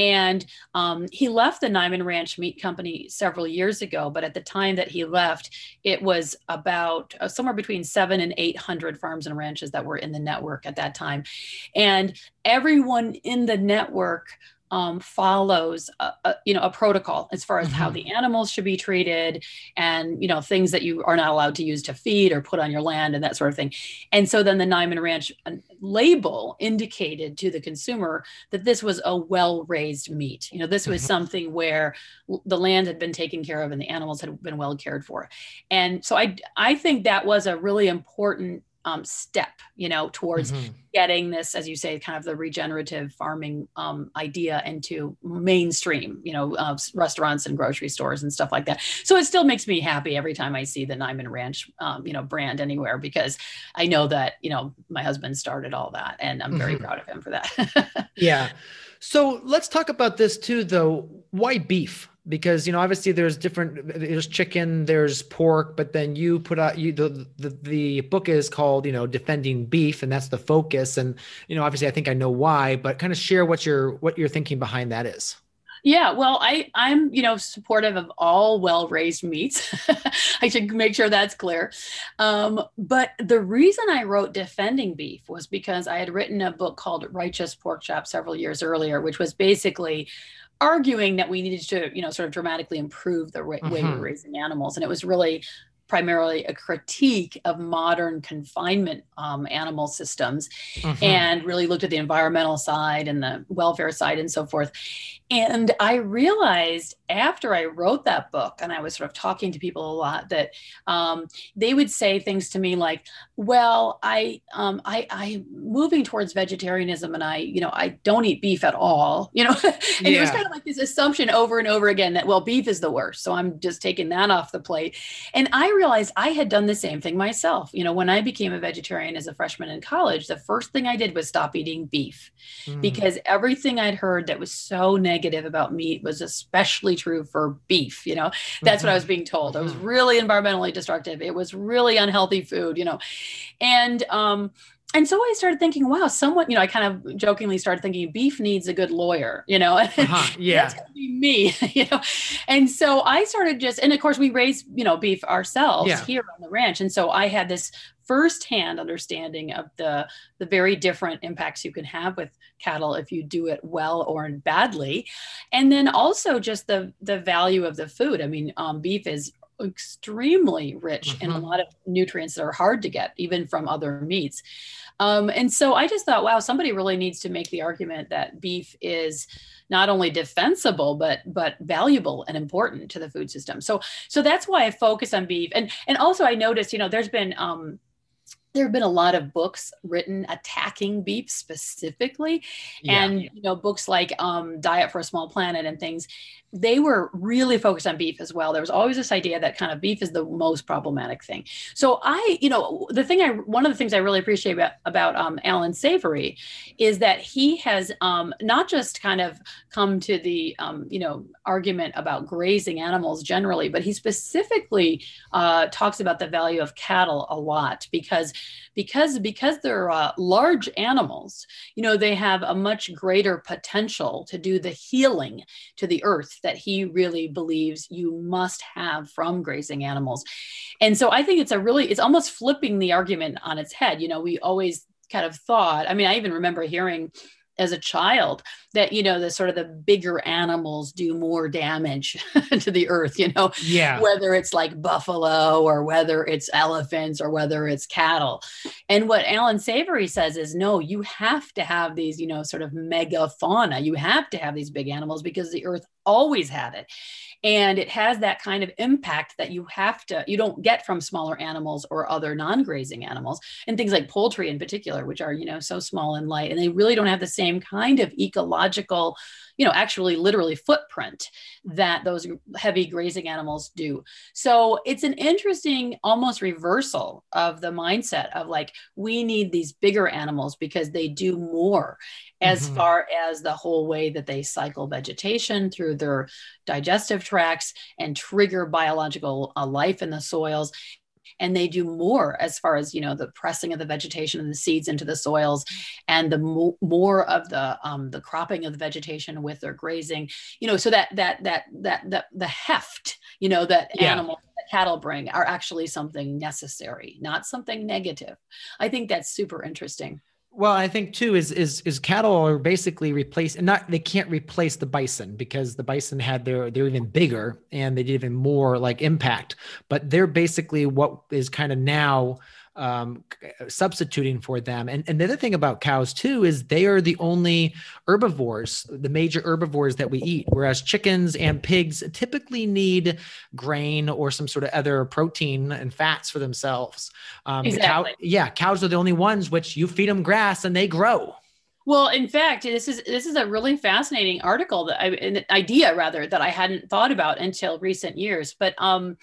and um, he left the Niman Ranch Meat Company several years ago, but at the time that he left, it was about uh, somewhere between seven and 800 farms and ranches that were in the network at that time. And everyone in the network um, follows a, a, you know a protocol as far as mm-hmm. how the animals should be treated and you know things that you are not allowed to use to feed or put on your land and that sort of thing and so then the Niman Ranch uh, label indicated to the consumer that this was a well raised meat you know this was mm-hmm. something where the land had been taken care of and the animals had been well cared for and so I I think that was a really important um, step, you know, towards mm-hmm. getting this, as you say, kind of the regenerative farming um, idea into mainstream, you know, uh, restaurants and grocery stores and stuff like that. So it still makes me happy every time I see the Niman Ranch, um, you know, brand anywhere because I know that, you know, my husband started all that and I'm very mm-hmm. proud of him for that. [laughs] yeah. So let's talk about this too, though. Why beef? Because you know obviously there's different there's chicken there's pork but then you put out you the, the the book is called you know defending beef and that's the focus. And you know obviously i think i know why but kind of share what your what you're thinking behind that is Yeah, well, I I'm you know supportive of all well-raised meats. [laughs] I should make sure that's clear. Um, but the reason I wrote defending beef was because I had written a book called Righteous Pork Chop several years earlier, which was basically arguing that we needed to you know sort of dramatically improve the way mm-hmm. we're raising animals, and it was really primarily a critique of modern confinement um, animal systems mm-hmm. and really looked at the environmental side and the welfare side and so forth. And I realized after I wrote that book, and I was sort of talking to people a lot, that um, they would say things to me like, "Well, I, um, I, I'm moving towards vegetarianism, and I, you know, I don't eat beef at all." [laughs] You know, and yeah. it was kind of like this assumption over and over again that well, beef is the worst, so I'm just taking that off the plate. And I realized I had done the same thing myself. You know, when I became a vegetarian as a freshman in college, the first thing I did was stop eating beef mm. because everything I'd heard that was so negative about meat was especially true for beef. You know, that's mm-hmm. what I was mm-hmm. being told. It was mm-hmm. really environmentally destructive. It was really unhealthy food, you know. And um, and so I started thinking, wow, someone, you know, I kind of jokingly started thinking beef needs a good lawyer, you know, [laughs] uh-huh, yeah, that's gonna be me, [laughs] you know, and so I started just, and of course we raise, you know, beef ourselves yeah. here on the ranch, and so I had this firsthand understanding of the the very different impacts you can have with cattle if you do it well or badly, and then also just the the value of the food. I mean, um, beef is extremely rich mm-hmm. in a mm-hmm. lot of nutrients that are hard to get even from other meats. Um, and so I just thought, wow, somebody really needs to make the argument that beef is not only defensible but but valuable and important to the food system. So so that's why I focus on beef. And and also I noticed, you know, there's been um, there have been a lot of books written attacking beef specifically yeah. and you know books like um, diet for a small planet and things they were really focused on beef as well. There was always this idea that kind of beef is the most problematic thing. So i you know the thing i one of the things i really appreciate about, about um, allan savory is that he has um, not just kind of come to the um, you know argument about grazing animals generally but he specifically uh, talks about the value of cattle a lot because because because they're uh, large animals you know they have a much greater potential to do the healing to the earth that he really believes you must have from grazing animals. And so i think it's a really it's almost flipping the argument on its head. You know we always kind of thought i mean i even remember hearing as a child that you know the sort of the bigger animals do more damage [laughs] to the earth you know yeah. whether it's like buffalo or whether it's elephants or whether it's cattle. And what allan savory says is no you have to have these you know sort of mega fauna. You have to have these big animals because the earth always had it and it has that kind of impact that you have to you don't get from smaller animals or other non-grazing animals. And things like poultry in particular which are you know so small and light and they really don't have the same kind of ecological you know actually literally footprint that those heavy grazing animals do so it's an interesting almost reversal of the mindset of like we need these bigger animals because they do more as mm-hmm. far as the whole way that they cycle vegetation through their digestive tracts and trigger biological uh, life in the soils and they do more as far as you know the pressing of the vegetation and the seeds into the soils and the mo- more of the um, the cropping of the vegetation with their grazing you know so that that that that that the heft you know that yeah. animals that cattle bring are actually something necessary not something negative i think that's super interesting well, I think too is is is cattle are basically replaced, and not they can't replace the bison because the bison had their they're even bigger and they did even more like impact. But they're basically what is kind of now um, substituting for them. And, and the other thing about cows too is they are the only herbivores, the major herbivores that we eat, whereas chickens and pigs typically need grain or some sort of other protein and fats for themselves. Um, exactly. Cow, yeah, cows are the only ones which you feed them grass and they grow. Well, in fact, this is this is a really fascinating article that I, an idea rather that I hadn't thought about until recent years. But um,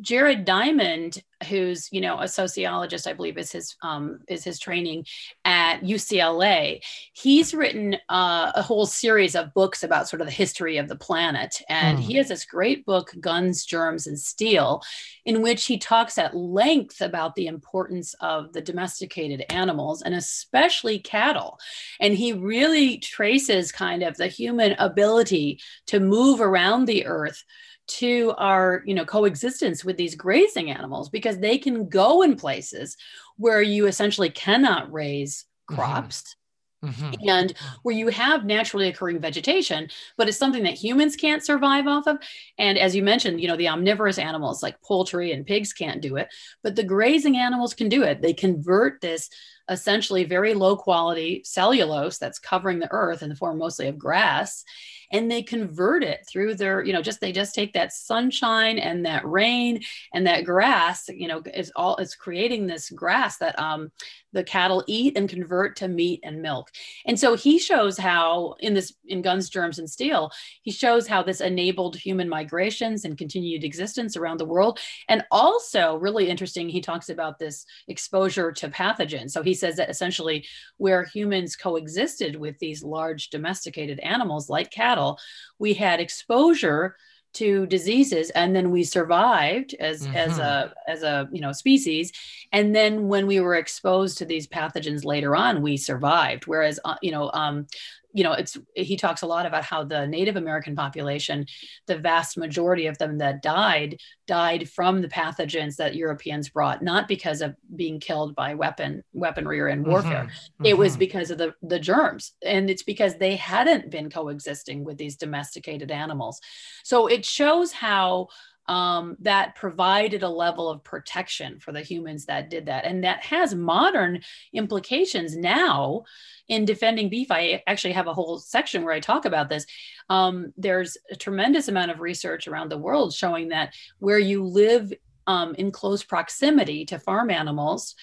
Jared Diamond, who's you know a sociologist, I believe is his um, is his training at UCLA. He's written uh, a whole series of books about sort of the history of the planet, and mm. he has this great book, Guns, Germs, and Steel, in which he talks at length about the importance of the domesticated animals and especially cattle. And he really traces kind of the human ability to move around the earth to our you know coexistence with these grazing animals because they can go in places where you essentially cannot raise mm-hmm. crops mm-hmm. and where you have naturally occurring vegetation but it's something that humans can't survive off of and as you mentioned you know the omnivorous animals like poultry and pigs can't do it but the grazing animals can do it they convert this essentially very low quality cellulose that's covering the earth in the form mostly of grass and they convert it through their you know just they just take that sunshine and that rain and that grass you know is all it's creating this grass that um the cattle eat and convert to meat and milk. And so he shows how in this in guns germs and steel he shows how this enabled human migrations and continued existence around the world. And also really interesting he talks about this exposure to pathogens. So he says that essentially where humans coexisted with these large domesticated animals like cattle we had exposure to diseases and then we survived as mm-hmm. as a as a you know species and then when we were exposed to these pathogens later on we survived whereas uh, you know um you know it's he talks a lot about how the native american population the vast majority of them that died died from the pathogens that europeans brought not because of being killed by weapon weaponry or in warfare mm-hmm. it was mm-hmm. because of the the germs and it's because they hadn't been coexisting with these domesticated animals so it shows how um, that provided a level of protection for the humans that did that. And that has modern implications now in defending beef. I actually have a whole section where I talk about this. Um, there's a tremendous amount of research around the world showing that where you live um, in close proximity to farm animals,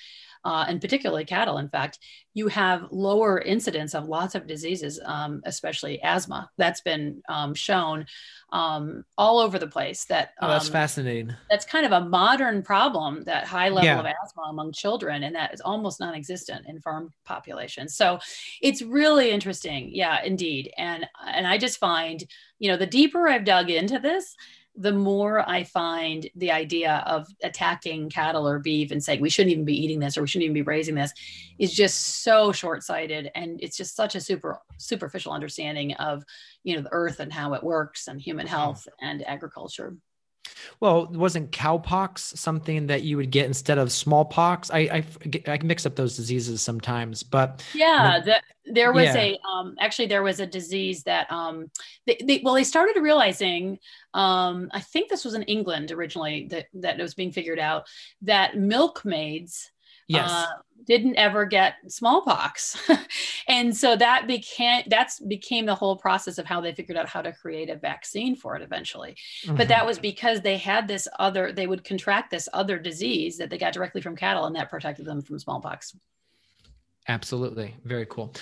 uh, and particularly cattle, in fact, you have lower incidence of lots of diseases, um, especially asthma. That's been um, shown um, all over the place. That oh, that's um, fascinating. That's kind of a modern problem. That high level yeah. of asthma among children, and that is almost non-existent in farm populations. So it's really interesting. Yeah, indeed. And and I just find, you know, the deeper I've dug into this, the more I find the idea of attacking cattle or beef and saying we shouldn't even be eating this or we shouldn't even be raising this is just so short-sighted and it's just such a super superficial understanding of you know the earth and how it works and human mm-hmm. health and agriculture. Well, wasn't cowpox something that you would get instead of smallpox? I I, I mix up those diseases sometimes, but yeah, the, there was yeah. a um, actually there was a disease that um, they, they, well they started realizing um, I think this was in England originally that that it was being figured out that milkmaids yes. Uh, didn't ever get smallpox [laughs] and so that became that's became the whole process of how they figured out how to create a vaccine for it eventually mm-hmm. but that was because they had this other they would contract this other disease that they got directly from cattle and that protected them from smallpox Absolutely. Very cool.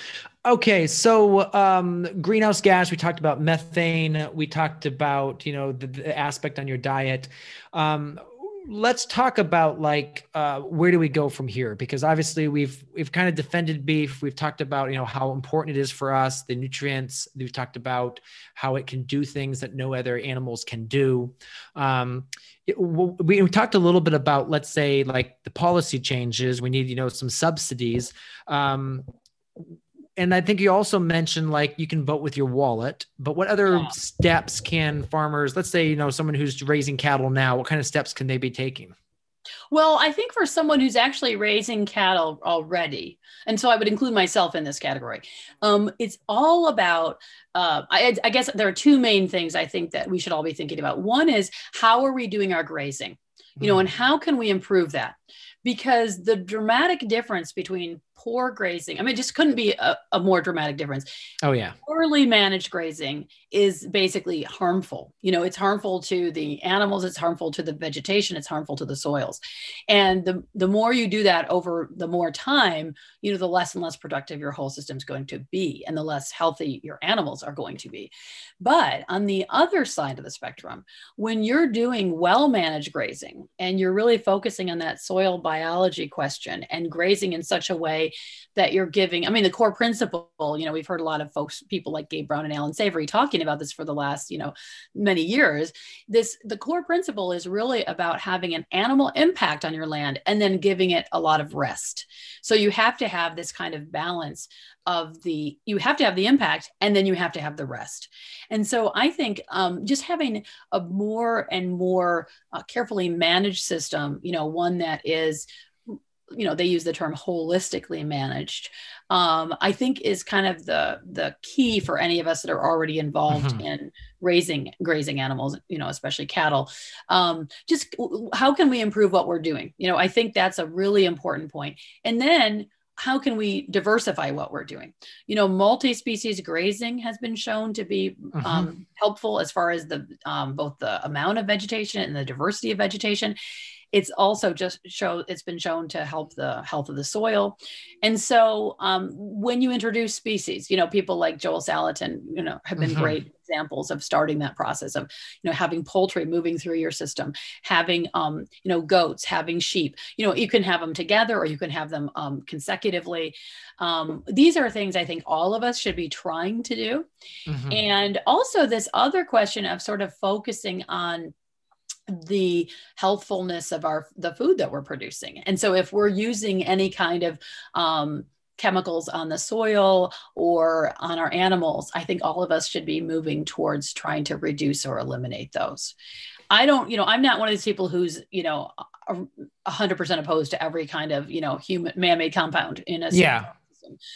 Okay. So, um, greenhouse gas, we talked about methane. We talked about, you know, the, the aspect on your diet. Um, let's talk about like uh, where do we go from here? Because obviously we've we've kind of defended beef. We've talked about you know how important it is for us the nutrients. We've talked about how it can do things that no other animals can do. Um, it, we, we, talked a little bit about let's say like the policy changes. We need you know some subsidies. Um, and I think you also mentioned like you can vote with your wallet, but what other yeah. steps can farmers, let's say, you know, someone who's raising cattle now, what kind of steps can they be taking? Well, I think for someone who's actually raising cattle already, and so I would include myself in this category, um, it's all about. Uh, I, I guess there are two main things I think that we should all be thinking about. One is how are we doing our grazing, you know, and mm. how can we improve that? Because the dramatic difference between poor grazing, I mean, just couldn't be a, a more dramatic difference. Oh, yeah. Poorly managed grazing is basically harmful. You know, it's harmful to the animals, it's harmful to the vegetation, it's harmful to the soils. And the, the more you do that over the more time, you know, the less and less productive your whole system is going to be and the less healthy your animals are going to be. But on the other side of the spectrum, when you're doing well managed grazing and you're really focusing on that soil biology question and grazing in such a way that you're giving, I mean, the core principle, you know, we've heard a lot of folks, people like Gabe Brown and Allan Savory talking about this for the last, you know, many years. This, the core principle is really about having an animal impact on your land and then giving it a lot of rest. So you have to have this kind of balance of the you have to have the impact and then you have to have the rest and so i think um, just having a more and more uh, carefully managed system you know one that is you know they use the term holistically managed um, i think is kind of the the key for any of us that are already involved mm-hmm. in raising grazing animals you know especially cattle. Um, just how can we improve what we're doing? You know i think that's a really important point. And then how can we diversify what we're doing? You know multi-species grazing has been shown to be mm-hmm. um, helpful as far as the um, both the amount of vegetation and the diversity of vegetation it's also just show it's been shown to help the health of the soil and so um, when you introduce species you know people like joel salatin you know have been mm-hmm. great examples of starting that process of you know having poultry moving through your system having um, you know goats having sheep you know you can have them together or you can have them um, consecutively um, these are things i think all of us should be trying to do mm-hmm. and also this other question of sort of focusing on the healthfulness of our the food that we're producing and so if we're using any kind of um, chemicals on the soil or on our animals i think all of us should be moving towards trying to reduce or eliminate those i don't you know i'm not one of these people who's you know 100% opposed to every kind of you know human man-made compound in a yeah.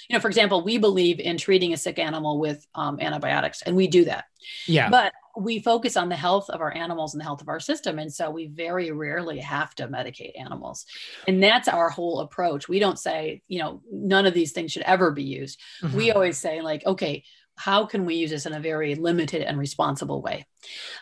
You know, for example, we believe in treating a sick animal with um, antibiotics, and we do that. Yeah. But we focus on the health of our animals and the health of our system. And so we very rarely have to medicate animals. And that's our whole approach. We don't say, you know, none of these things should ever be used. Mm-hmm. We always say, like, okay, how can we use this in a very limited and responsible way?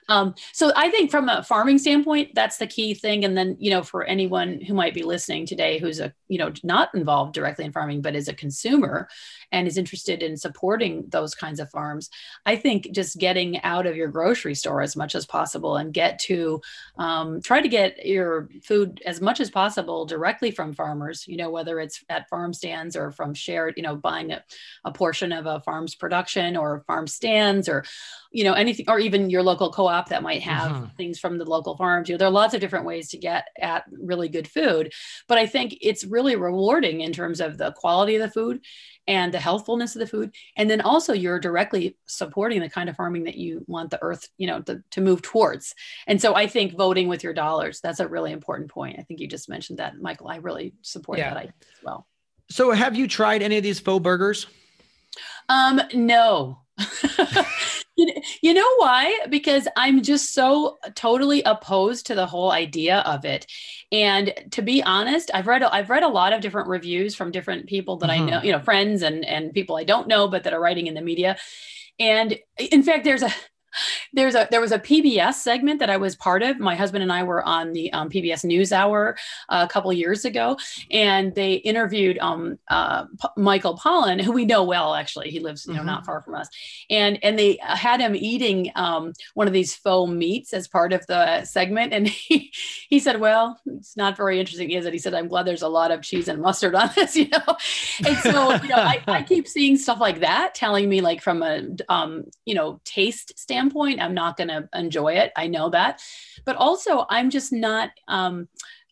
Um, so I think from a farming standpoint, that's the key thing. And then, you know, for anyone who might be listening today who's a, you know, not involved directly in farming, but is a consumer and is interested in supporting those kinds of farms, I think just getting out of your grocery store as much as possible and get to um, try to get your food as much as possible directly from farmers, you know, whether it's at farm stands or from shared, you know, buying a, a portion of a farm's production or farm stands or you know anything or even your local co-op that might have mm-hmm. things from the local farms. You know there are lots of different ways to get at really good food but i think it's really rewarding in terms of the quality of the food and the healthfulness of the food. And then also you're directly supporting the kind of farming that you want the earth you know to, to move towards. And so i think voting with your dollars that's a really important point. I think you just mentioned that michael. I really support yeah. that as well. So have you tried any of these faux burgers um no [laughs] You know why? Because I'm just so totally opposed to the whole idea of it. And to be honest, I've read I've read a lot of different reviews from different people that mm-hmm. I know, you know, friends and and people I don't know but that are writing in the media. And in fact, there's a there's a there was a PBS segment that I was part of. My husband and I were on the um, PBS NewsHour uh, a couple years ago, and they interviewed um, uh, P- Michael Pollan, who we know well. Actually, he lives you know mm-hmm. not far from us, and and they had him eating um, one of these faux meats as part of the segment, and [laughs] he he said, "Well, it's not very interesting, is it?" He said, "I'm glad there's a lot of cheese and mustard on this," [laughs] you know, and so you know I, I keep seeing stuff like that telling me like from a um, you know taste standpoint standpoint, I'm not going to enjoy it. I know that. But also, I'm just not, um,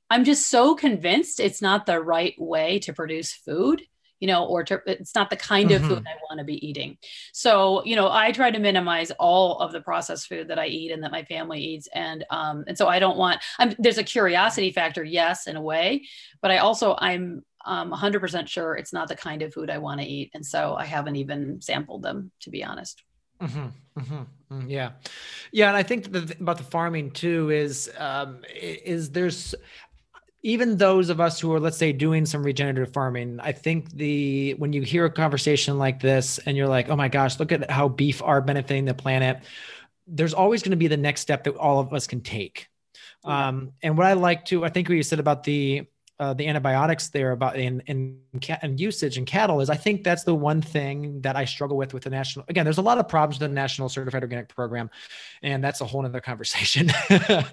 I'm just so convinced it's not the right way to produce food you know, or to, it's not the kind of mm-hmm. food I want to be eating. So, you know, I try to minimize all of the processed food that I eat and that my family eats. And, um, and so I don't want, I'm, there's a curiosity factor, yes, in a way, but I also, I'm, um, 100% sure it's not the kind of food I want to eat. And so I haven't even sampled them, to be honest. Mm-hmm, mm-hmm, mm, yeah, yeah, and I think the, about the farming too is um, is there's even those of us who are let's say doing some regenerative farming i think the when you hear a conversation like this and you're like oh my gosh look at how beef are benefiting the planet there's always going to be the next step that all of us can take. Um, and what i like to i think what you said about the uh, the antibiotics there about in in and usage in cattle is I think that's the one thing that I struggle with with the national. Again, there's a lot of problems with the National Certified Organic Program, and that's a whole other conversation. [laughs] yeah,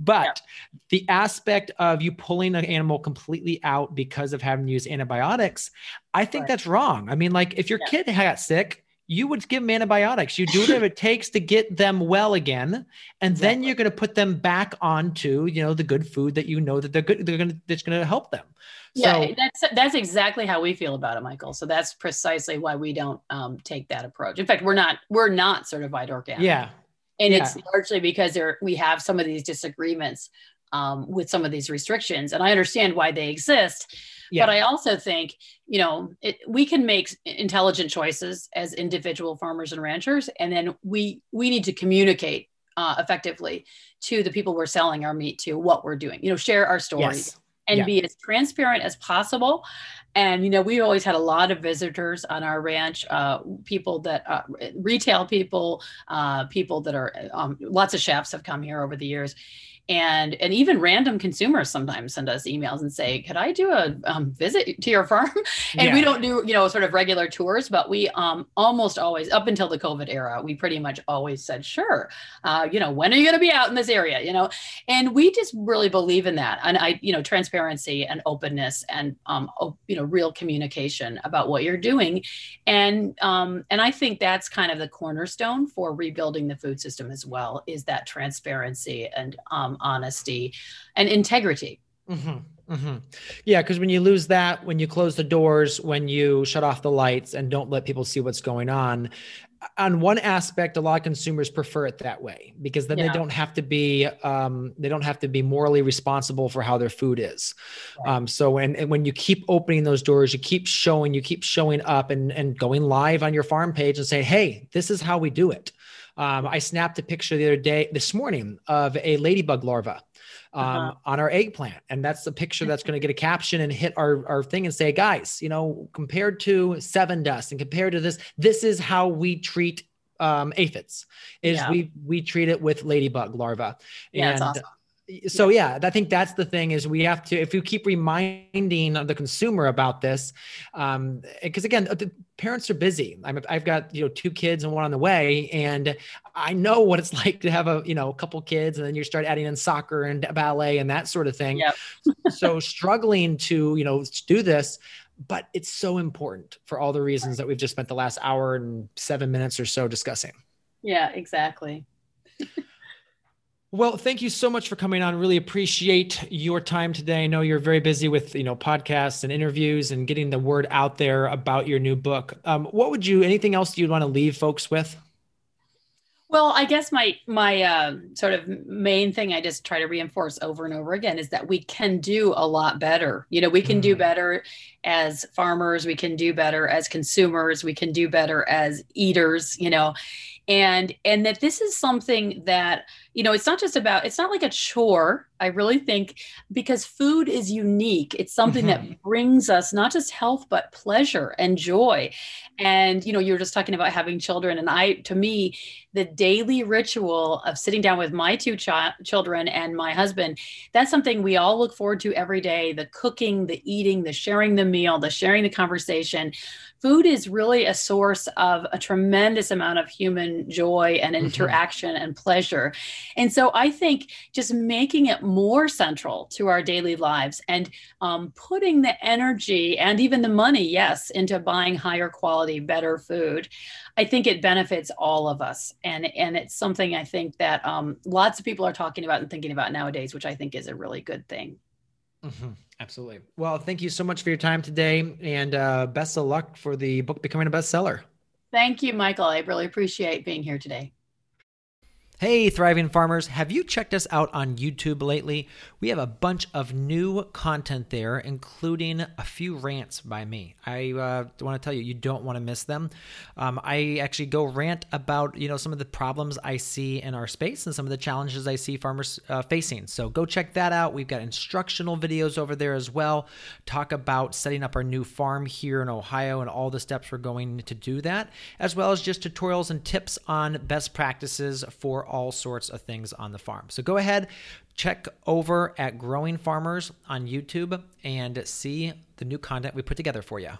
but yeah. the aspect of you pulling an animal completely out because of having to use antibiotics, I think right. that's wrong. I mean, like if your yeah. kid got sick, you would give them antibiotics. You do [laughs] whatever it takes to get them well again, and exactly. then you're going to put them back onto you know the good food that you know that they're good. They're going to that's going to help them. Yeah, so, that's that's exactly how we feel about it, Michael. So that's precisely why we don't um, take that approach. In fact, we're not we're not certified organic. Yeah, and yeah. it's largely because there we have some of these disagreements um, with some of these restrictions, and I understand why they exist yeah. But I also think, you know, it, we can make intelligent choices as individual farmers and ranchers, and then we we need to communicate uh, effectively to the people we're selling our meat to what we're doing. You know, share our stories. Yes. And yeah. be as transparent as possible. And, you know, we always had a lot of visitors on our ranch, uh, people that, uh, retail people, uh, people that are, um, lots of chefs have come here over the years and and even random consumers sometimes send us emails and say could i do a um, visit to your farm? [laughs] And yeah. we don't do you know sort of regular tours but we um, almost always up until the covid era we pretty much always said sure uh, you know when are you going to be out in this area? You know? And we just really believe in that. And i you know transparency and openness and um, you know real communication about what you're doing. And um, and i think that's kind of the cornerstone for rebuilding the food system as well is that transparency and um, honesty, and integrity. Mm-hmm, mm-hmm. Yeah, because when you lose that, when you close the doors, when you shut off the lights and don't let people see what's going on, on one aspect, a lot of consumers prefer it that way because then yeah. they don't have to be um, they don't have to be morally responsible for how their food is. Right. Um, so when when you keep opening those doors, you keep showing, you keep showing up and and going live on your farm page and say, hey, this is how we do it. Um, I snapped a picture the other day, this morning, of a ladybug larva um, uh-huh. on our eggplant. And that's the picture that's going to get a caption and hit our, our thing and say, guys, you know, compared to Sevin dust and compared to this, this is how we treat um, aphids is yeah. we, we treat it with ladybug larva. Yeah, and awesome so yeah i think that's the thing is we have to if you keep reminding the consumer about this um because again the parents are busy. I have got you know two kids and one on the way and i know what it's [laughs] like to have a you know a couple kids and then you start adding in soccer and ballet and that sort of thing. Yep. [laughs] so struggling to you know do this but it's so important for all the reasons that we've just spent the last hour and seven minutes or so discussing. Yeah exactly [laughs] well, thank you so much for coming on. Really appreciate your time today. I know you're very busy with you know podcasts and interviews and getting the word out there about your new book. Um, what would you? Anything else you'd want to leave folks with? Well, I guess my my uh, sort of main thing I just try to reinforce over and over again is that we can do a lot better. You know, we can mm. do better as farmers, we can do better as consumers, we can do better as eaters. You know, and and that this is something that you know it's not just about it's not like a chore i really think because food is unique it's something mm-hmm. that brings us not just health but pleasure and joy and you know you were just talking about having children and i to me the daily ritual of sitting down with my two ch- children and my husband that's something we all look forward to every day the cooking the eating the sharing the meal the sharing the conversation food is really a source of a tremendous amount of human joy and mm-hmm. interaction mm-hmm. and pleasure. And so I think just making it more central to our daily lives and um, putting the energy and even the money, yes, into buying higher quality, better food, I think it benefits all of us. And, and it's something I think that um, lots of people are talking about and thinking about nowadays, which I think is a really good thing. Mm-hmm. Absolutely. Well, thank you so much for your time today and uh, best of luck for the book becoming a bestseller. Thank you, Michael. I really appreciate being here today. Hey, thriving farmers, have you checked us out on YouTube lately? We have a bunch of new content there, including a few rants by me. I uh, want to tell you, you don't want to miss them. Um, I actually go rant about you know some of the problems I see in our space and some of the challenges I see farmers uh, facing. So go check that out. We've got instructional videos over there as well. Talk about setting up our new farm here in Ohio and all the steps we're going to do that, as well as just tutorials and tips on best practices for all sorts of things on the farm. So go ahead, check over at Growing Farmers on YouTube and see the new content we put together for you.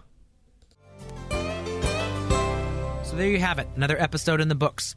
So there you have it, another episode in the books.